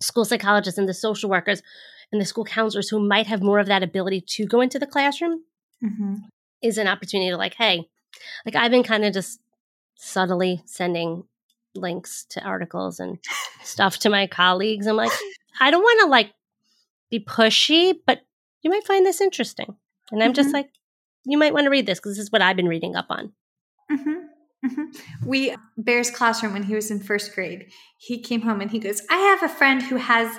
school psychologists and the social workers and the school counselors who might have more of that ability to go into the classroom mm-hmm. is an opportunity to like, hey, like I've been kind of just subtly sending links to articles and stuff to my colleagues. I'm like, I don't want to like be pushy, but you might find this interesting. And I'm mm-hmm. just like, you might want to read this because this is what I've been reading up on. Mm-hmm. Mm-hmm. We Bear's classroom when he was in first grade. He came home and he goes, "I have a friend who has,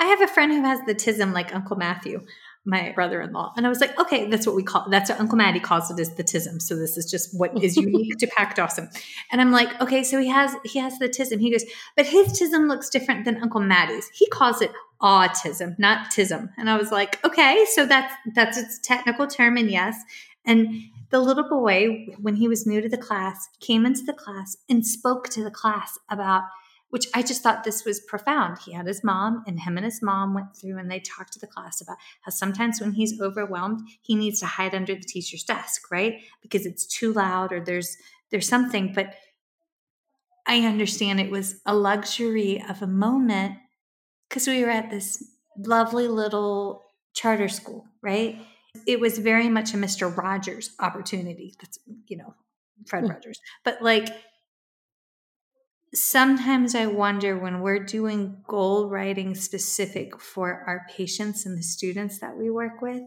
I have a friend who has the tism like Uncle Matthew my brother-in-law. And i was like okay that's what we call that's what uncle maddie calls it is the tism. So this is just what is unique to pack dawson and i'm like okay so he has he has the tism. He goes but his tism looks different than uncle maddie's he calls it autism not tism. And i was like okay so that's that's its technical term and yes. And the little boy when he was new to the class came into the class and spoke to the class about which I just thought this was profound. He had his mom, and him and his mom went through and they talked to the class about how sometimes when he's overwhelmed, he needs to hide under the teacher's desk, right? Because it's too loud or there's there's something. But I understand it was a luxury of a moment because we were at this lovely little charter school, right? It was very much a Mr. Rogers opportunity. That's, you know, Fred mm. Rogers. But like sometimes I wonder when we're doing goal writing specific for our patients and the students that we work with,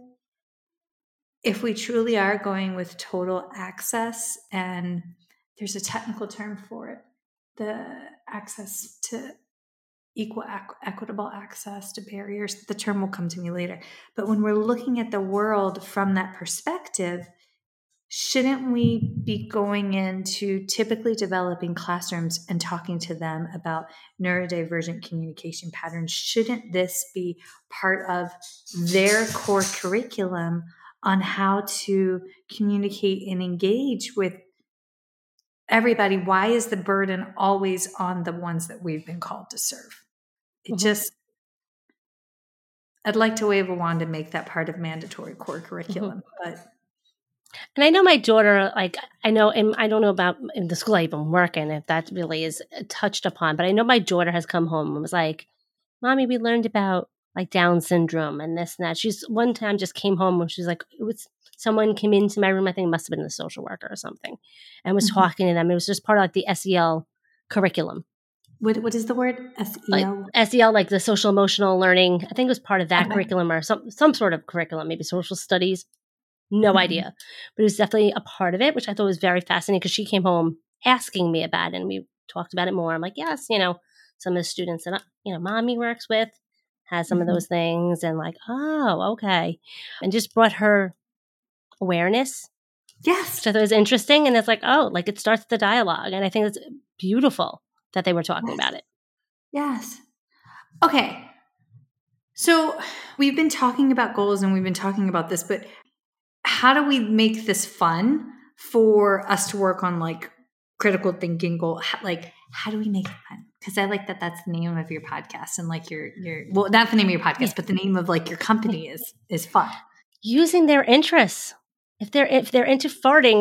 if we truly are going with total access, and there's a technical term for it the access to equal equitable access to barriers the term will come to me later. But when we're looking at the world from that perspective shouldn't we be going into typically developing classrooms and talking to them about neurodivergent communication patterns? Shouldn't this be part of their core curriculum on how to communicate and engage with everybody? Why is the burden always on the ones that we've been called to serve? It mm-hmm. just, I'd like to wave a wand and make that part of mandatory core curriculum, mm-hmm. but and I know my daughter, like, I know, and I don't know about in the school I even work working, if that really is touched upon, but I know my daughter has come home and was like, Mommy, we learned about like Down syndrome and this and that. She's one time just came home and she's like, it was someone came into my room. I think it must have been the social worker or something, and was mm-hmm. talking to them. It was just part of like the SEL curriculum. What what is the word SEL? Like, SEL, like the social emotional learning. I think it was part of that okay. curriculum or some some sort of curriculum, maybe social studies. No mm-hmm. idea, but it was definitely a part of it, which I thought was very fascinating because she came home asking me about it, and we talked about it more. I'm like, yes, you know, some of the students that you know mommy works with has some mm-hmm. of those things, and like, oh, okay, and just brought her awareness. Yes, I thought was interesting, and it's like, oh, like it starts the dialogue, and I think it's beautiful that they were talking yes. about it. Yes. Okay. So we've been talking about goals and we've been talking about this, but how do we make this fun for us to work on like critical thinking goal? Like, how do we make it fun? Because I like that that's the name of your podcast and like your your well, not the name of your podcast, but the name of like your company is is fun. Using their interests if they're if they're into farting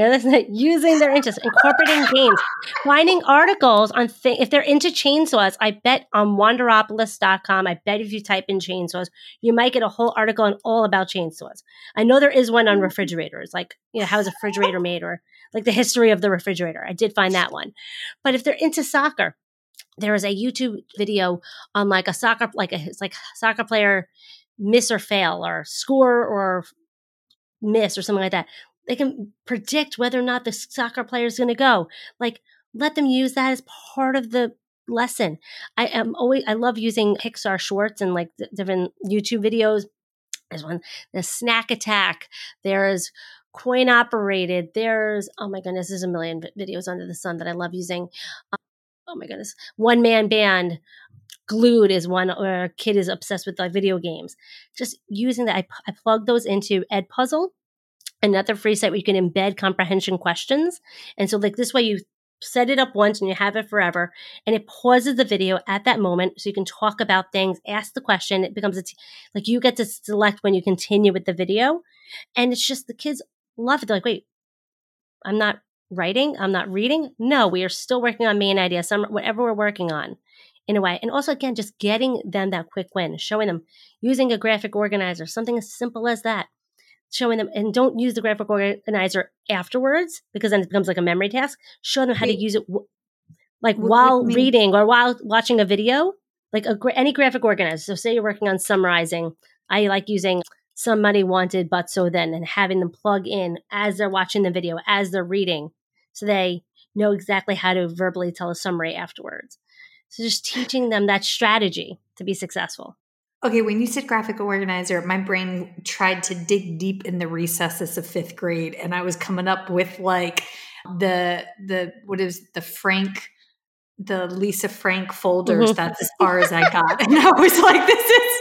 using their interest incorporating games finding articles on th- if they're into chainsaws i bet on wonderopolis.com i bet if you type in chainsaws you might get a whole article on all about chainsaws. I know there is one on refrigerators like you know how's a refrigerator made or like the history of the refrigerator. I did find that one. But if they're into soccer there is a youtube video on like a soccer like a like soccer player miss or fail or score or miss or something like that. They can predict whether or not the soccer player is going to go. Like, let them use that as part of the lesson. I am always, I love using Pixar shorts and like different YouTube videos. There's one, the snack attack. There's coin operated. There's, oh my goodness, there's a million videos under the sun that I love using. Um, oh my goodness, one man band. Glued is one where a kid is obsessed with like video games. Just using that, I, I plug those into Edpuzzle, another free site where you can embed comprehension questions. And so, like this way, you set it up once and you have it forever, and it pauses the video at that moment so you can talk about things, ask the question. It becomes a t- like you get to select when you continue with the video, and it's just the kids love it. They're like, wait, I'm not writing, I'm not reading. No, we are still working on main idea, some whatever we're working on in a way. And also, again, just getting them that quick win, showing them using a graphic organizer, something as simple as that. Showing them, and don't use the graphic organizer afterwards because then it becomes like a memory task. Show them how Wait. to use it, like while reading or while watching a video, like a, any graphic organizer. So, say you're working on summarizing. I like using somebody wanted, but so then, and having them plug in as they're watching the video, as they're reading, so they know exactly how to verbally tell a summary afterwards. So just teaching them that strategy to be successful. Okay, when you said graphic organizer, my brain tried to dig deep in the recesses of fifth grade, and I was coming up with like the the what is the Frank the Lisa Frank folders. Mm-hmm. That's as far as I got, and I was like, "This is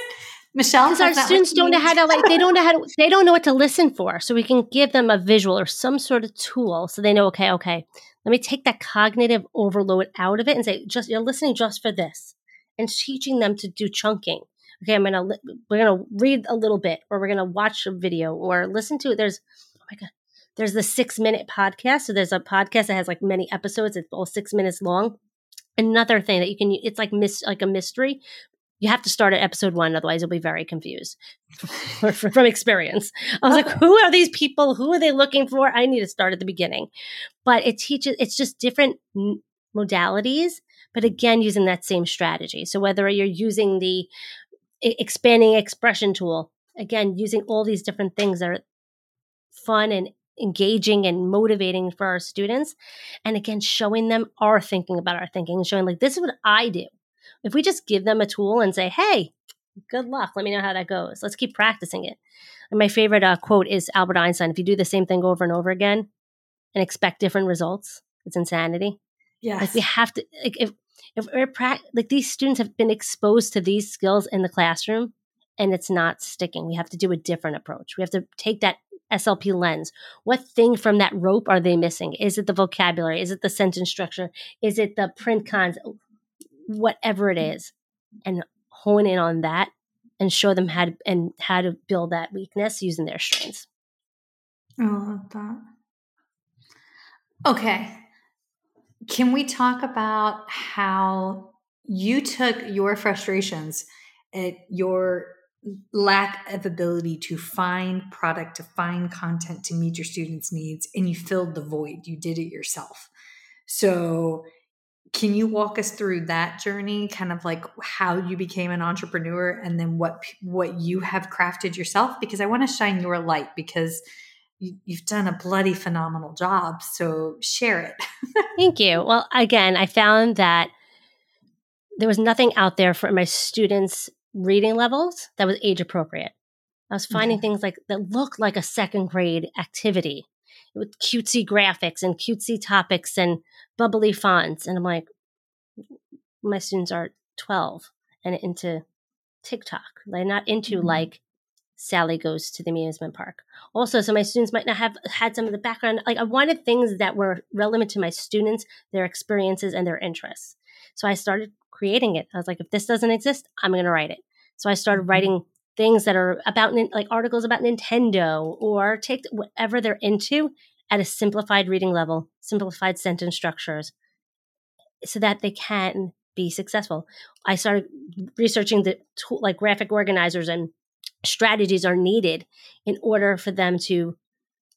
Michelle." Because our students don't know how to like they don't know how to they don't know what to listen for, so we can give them a visual or some sort of tool so they know. Okay, okay, let me take that cognitive overload out of it and say, just you're listening just for this, and teaching them to do chunking. Okay, I'm gonna we're gonna read a little bit, or we're gonna watch a video, or listen to it. There's oh my god, there's the six minute podcast. So there's a podcast that has like many episodes. It's all six minutes long. Another thing that you can, it's like mis, like a mystery, you have to start at episode one, otherwise you'll be very confused from experience. I was like, who are these people? Who are they looking for? I need to start at the beginning. But it teaches, it's just different modalities, but again, using that same strategy. So whether you're using the expanding expression tool, again, using all these different things that are fun and engaging and motivating for our students. And again, showing them our thinking about our thinking and showing like, this is what I do. If we just give them a tool and say, hey, good luck, let me know how that goes. Let's keep practicing it. And my favorite uh, quote is Albert Einstein if you do the same thing over and over again and expect different results, it's insanity. Yeah. Like we have to, like, if, if we're pra- like these students have been exposed to these skills in the classroom and it's not sticking. We have to do a different approach. We have to take that SLP lens. What thing from that rope are they missing? Is it the vocabulary? Is it the sentence structure? Is it the print cons? Whatever it mm. is and hone in on that and show them how to and how to build that weakness using their strengths. I love that. Okay. Can we talk about how you took your frustrations at your lack of ability to find product, to find content to meet your students' needs, and you filled the void. You did it yourself. So, can you walk us through that journey, kind of like how you became an entrepreneur, and then what what you have crafted yourself? Because I want to shine your light because you, have done a bloody phenomenal job. So share it. Thank you. Well, again, I found that there was nothing out there for my students' reading levels that was age appropriate. I was finding things like that looked like a second grade activity with cutesy graphics and cutesy topics and bubbly fonts. And I'm like, my students are 12 and into TikTok. They're not into mm-hmm. like Sally goes to the amusement park. Also, so my students might not have had some of the background. Like I wanted things that were relevant to my students, their experiences, and their interests. So I started creating it. I was like, if this doesn't exist, I'm going to write it. So I started mm-hmm. writing things that are about like articles about Nintendo or take whatever they're into at a simplified reading level, simplified sentence structures, so that they can be successful. I started researching the tool, like graphic organizers and strategies are needed in order for them to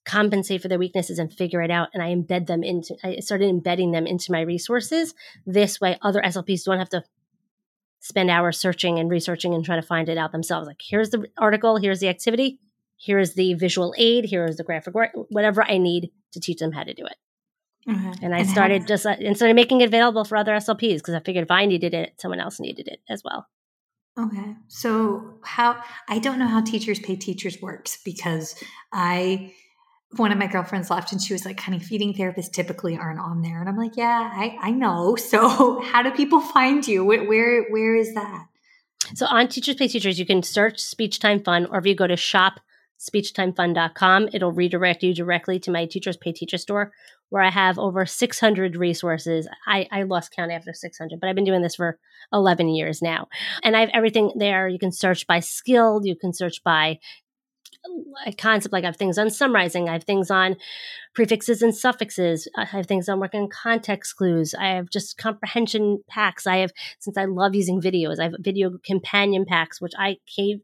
compensate for their weaknesses and figure it out and i embed them into i started embedding them into my resources this way other slps don't have to spend hours searching and researching and trying to find it out themselves like here's the article here's the activity here is the visual aid here is the graphic whatever i need to teach them how to do it mm-hmm. and i and started just uh, and started making it available for other slps because i figured if i needed it someone else needed it as well Okay. So how I don't know how teachers pay teachers works because I one of my girlfriends left and she was like, honey, feeding therapists typically aren't on there. And I'm like, yeah, I, I know. So how do people find you? Where, where, where is that? So on Teachers Pay Teachers, you can search Speech Time Fun, or if you go to shop shopspeechtimefun.com, it'll redirect you directly to my Teachers Pay Teacher store, where I have over 600 resources. I, I lost count after 600, but I've been doing this for 11 years now. And I have everything there. You can search by skill, you can search by a concept like I have things on summarizing, I have things on prefixes and suffixes, I have things on working context clues, I have just comprehension packs. I have since I love using videos, I have video companion packs which I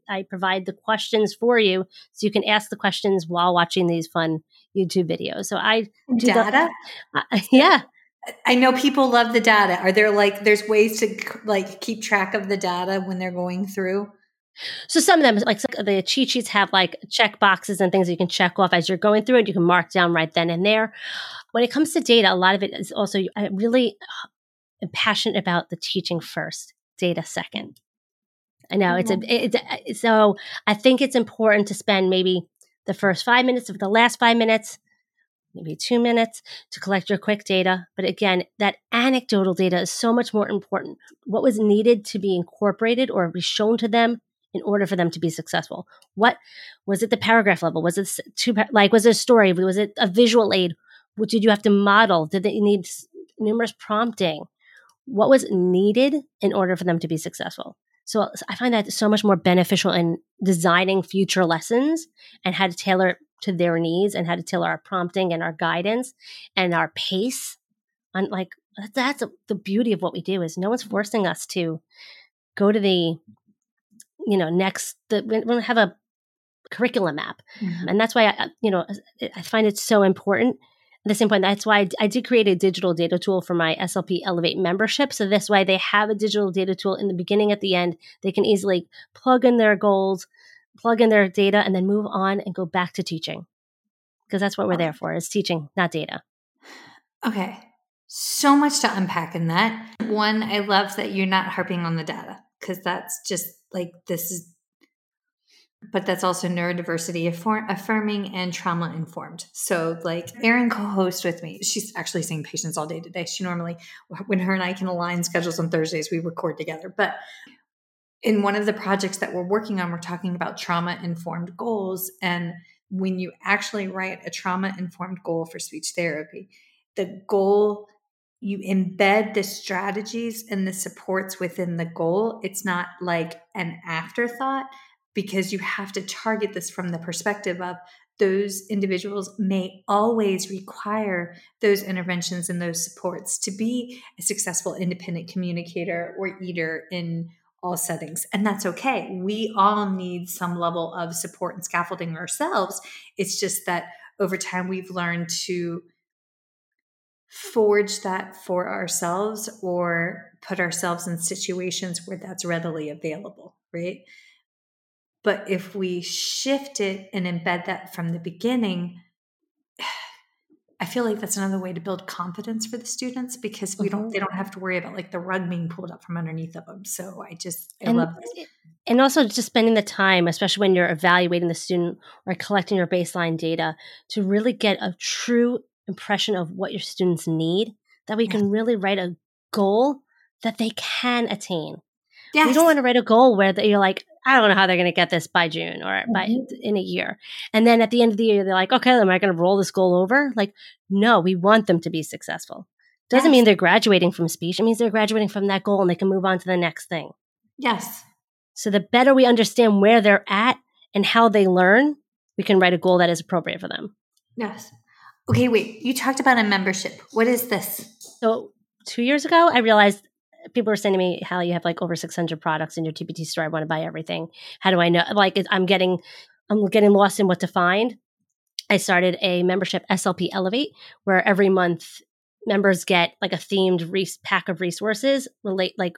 I provide the questions for you so you can ask the questions while watching these fun YouTube videos. So I do data. The, uh, yeah. I know people love the data. Are there like there's ways to like keep track of the data when they're going through? So some of them, like the cheat sheets, have like check boxes and things you can check off as you're going through it. You can mark down right then and there. When it comes to data, a lot of it is also I really am passionate about the teaching first, data second. I know it's a mm-hmm. it's so I think it's important to spend maybe the first five minutes of the last five minutes, maybe two minutes to collect your quick data. But again, that anecdotal data is so much more important. What was needed to be incorporated or be shown to them in order for them to be successful? What was it the paragraph level? Was it two, like, was it a story? Was it a visual aid? What did you have to model? Did they need numerous prompting? What was needed in order for them to be successful? So I find that so much more beneficial in designing future lessons and how to tailor it to their needs and how to tailor our prompting and our guidance and our pace. On like that's the beauty of what we do is no one's forcing us to go to the you know, next, the, we don't have a curriculum map. Mm-hmm. And that's why, I, you know, I find it so important. At the same point, that's why I, I did create a digital data tool for my SLP Elevate membership. So this way they have a digital data tool in the beginning, at the end. They can easily plug in their goals, plug in their data, and then move on and go back to teaching. Because that's what we're there for is teaching, not data. Okay. So much to unpack in that. One, I love that you're not harping on the data because that's just like this is but that's also neurodiversity affirming and trauma informed. So, like Erin co hosts with me, she's actually seeing patients all day today. She normally, when her and I can align schedules on Thursdays, we record together. But in one of the projects that we're working on, we're talking about trauma informed goals. And when you actually write a trauma informed goal for speech therapy, the goal you embed the strategies and the supports within the goal. It's not like an afterthought because you have to target this from the perspective of those individuals may always require those interventions and those supports to be a successful independent communicator or eater in all settings. And that's okay. We all need some level of support and scaffolding ourselves. It's just that over time we've learned to forge that for ourselves or put ourselves in situations where that's readily available, right? But if we shift it and embed that from the beginning, I feel like that's another way to build confidence for the students because we don't Mm-hmm. they don't have to worry about like the rug being pulled up from underneath of them. So I just I and, love this. and also just spending the time, especially when you're evaluating the student or collecting your baseline data, to really get a true impression of what your students need, that we Yes. can really write a goal that they can attain. Yes. We don't want to write a goal where that you're like, I don't know how they're going to get this by June or by Mhm. in a year. And then at the end of the year, they're like, okay, am I going to roll this goal over? Like, no, we want them to be successful. Doesn't Yes. mean they're graduating from speech. It means they're graduating from that goal and they can move on to the next thing. yes. So the better we understand where they're at and how they learn, we can write a goal that is appropriate for them. Yes. Okay, wait. You talked about a membership. What is this? So two years ago, I realized people were saying to me, "How you have like over 600 products in your TPT store? I want to buy everything. How do I know? Like, I'm getting, I'm getting lost in what to find." I started a membership SLP Elevate, where every month members get like a themed res- pack of resources, relate like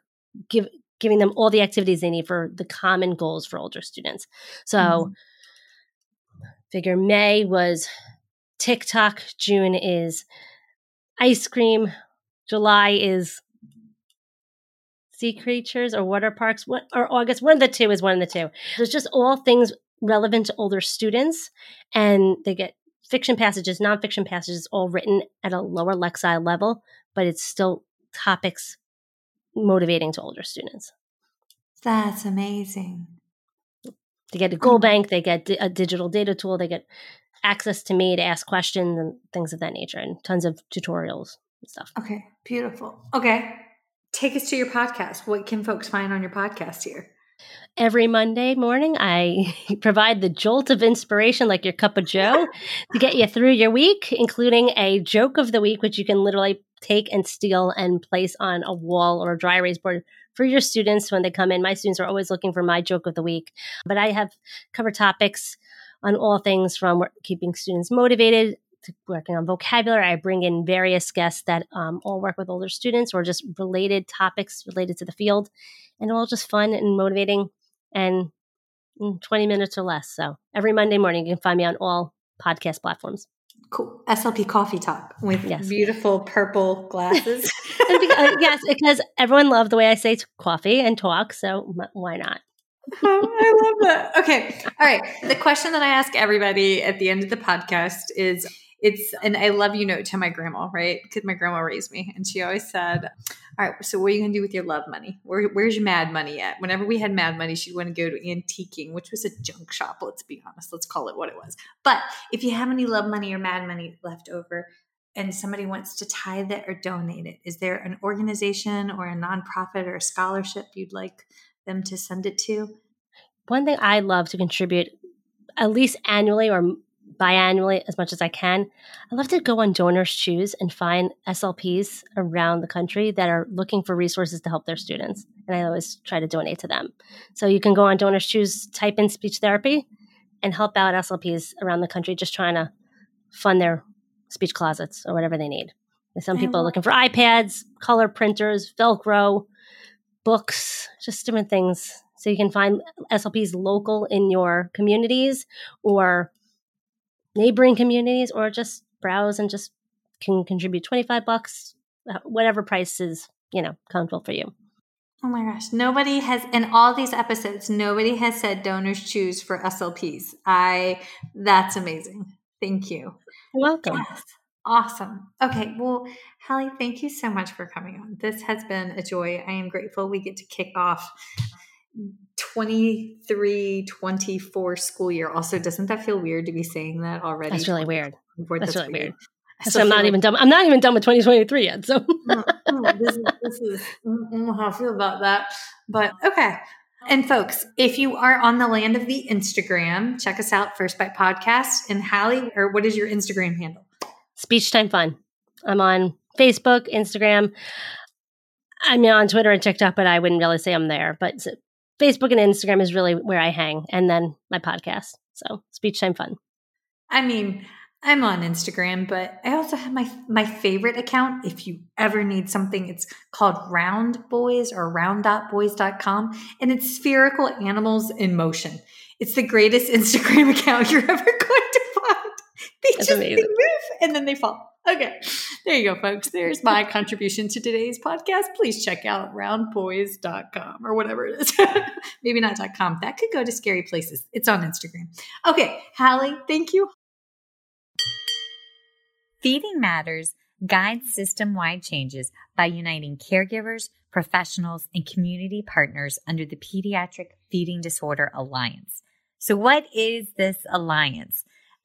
give giving them all the activities they need for the common goals for older students. So, Mhm. figure May was TikTok, June is ice cream, July is sea creatures or water parks, what or August. One of the two is one of the two. There's just all things relevant to older students, and they get fiction passages, nonfiction passages, all written at a lower Lexile level, but it's still topics motivating to older students. That's amazing. They get a goal bank, they get a digital data tool, they get access to me to ask questions and things of that nature, and tons of tutorials and stuff. Okay, beautiful. Okay. Take us to your podcast. What can folks find on your podcast here? Every Monday morning, I provide the jolt of inspiration, like your cup of joe, to get you through your week, including a joke of the week, which you can literally take and steal and place on a wall or a dry erase board for your students when they come in. My students are always looking for my joke of the week, but I have covered topics on all things from keeping students motivated to working on vocabulary. I bring in various guests that um, all work with older students or just related topics related to the field, and all just fun and motivating and 20 minutes or less. So every Monday morning, you can find me on all podcast platforms. Cool. SLP Coffee Talk with Yes. beautiful purple glasses. And be- uh, yes, because everyone loved the way I say coffee and talk, so m- why not? I love that. Okay. All right. The question that I ask everybody at the end of the podcast is it's an I love you note to my grandma, right? Because my grandma raised me and she always said, All right, so what are you going to do with your love money? Where, where's your mad money at? Whenever we had mad money, she'd want to go to antiquing, which was a junk shop, let's be honest. Let's call it what it was. But if you have any love money or mad money left over, and somebody wants to tithe it or donate it, is there an organization or a nonprofit or a scholarship you'd like them to send it to? One thing I love to contribute, at least annually or biannually as much as I can, I love to go on Donors Choose and find SLPs around the country that are looking for resources to help their students. And I always try to donate to them. So you can go on Donors Choose, type in speech therapy, and help out SLPs around the country just trying to fund their speech closets or whatever they need. And some people are looking for iPads, color printers, Velcro, books, just different things. So you can find SLPs local in your communities or neighboring communities, or just browse and just can contribute 25 bucks, whatever price is, you know, comfortable for you. Oh my gosh. Nobody has, in all these episodes, nobody has said donors choose for SLPs. I, that's amazing. Thank you. You're welcome. Yes. Awesome. Okay. Well, Hallie, thank you so much for coming on. This has been a joy. I am grateful we get to kick off 23 24 school year. Also, doesn't that feel weird to be saying that already? That's really weird. 24, That's really weird. So I'm not feel even done. I'm not even done with 2023 yet. So Mm, mm, this is, this is I how I feel about that. But okay. And folks, if you are on the land of the Instagram, check us out, First Bite Podcast. And Hallie, or what is your Instagram handle? Speech time fun. I'm on Facebook, Instagram. I'm on Twitter and TikTok, but I wouldn't really say I'm there. But Facebook and Instagram is really where I hang, and then my podcast. So speech time fun. I mean, I'm on Instagram, but I also have my my favorite account. If you ever need something, it's called Round Boys or round.boys.com, and it's spherical animals in motion. It's the greatest Instagram account you're ever going. They That's just they move and then they fall. Okay. There you go, folks. There's my contribution to today's podcast. Please check out roundboys.com or whatever it is. Maybe not .com. That could go to scary places. It's on Instagram. Okay, Hallie, thank you. Feeding Matters guides system wide changes by uniting caregivers, professionals, and community partners under the Pediatric Feeding Disorder Alliance. So, what is this alliance?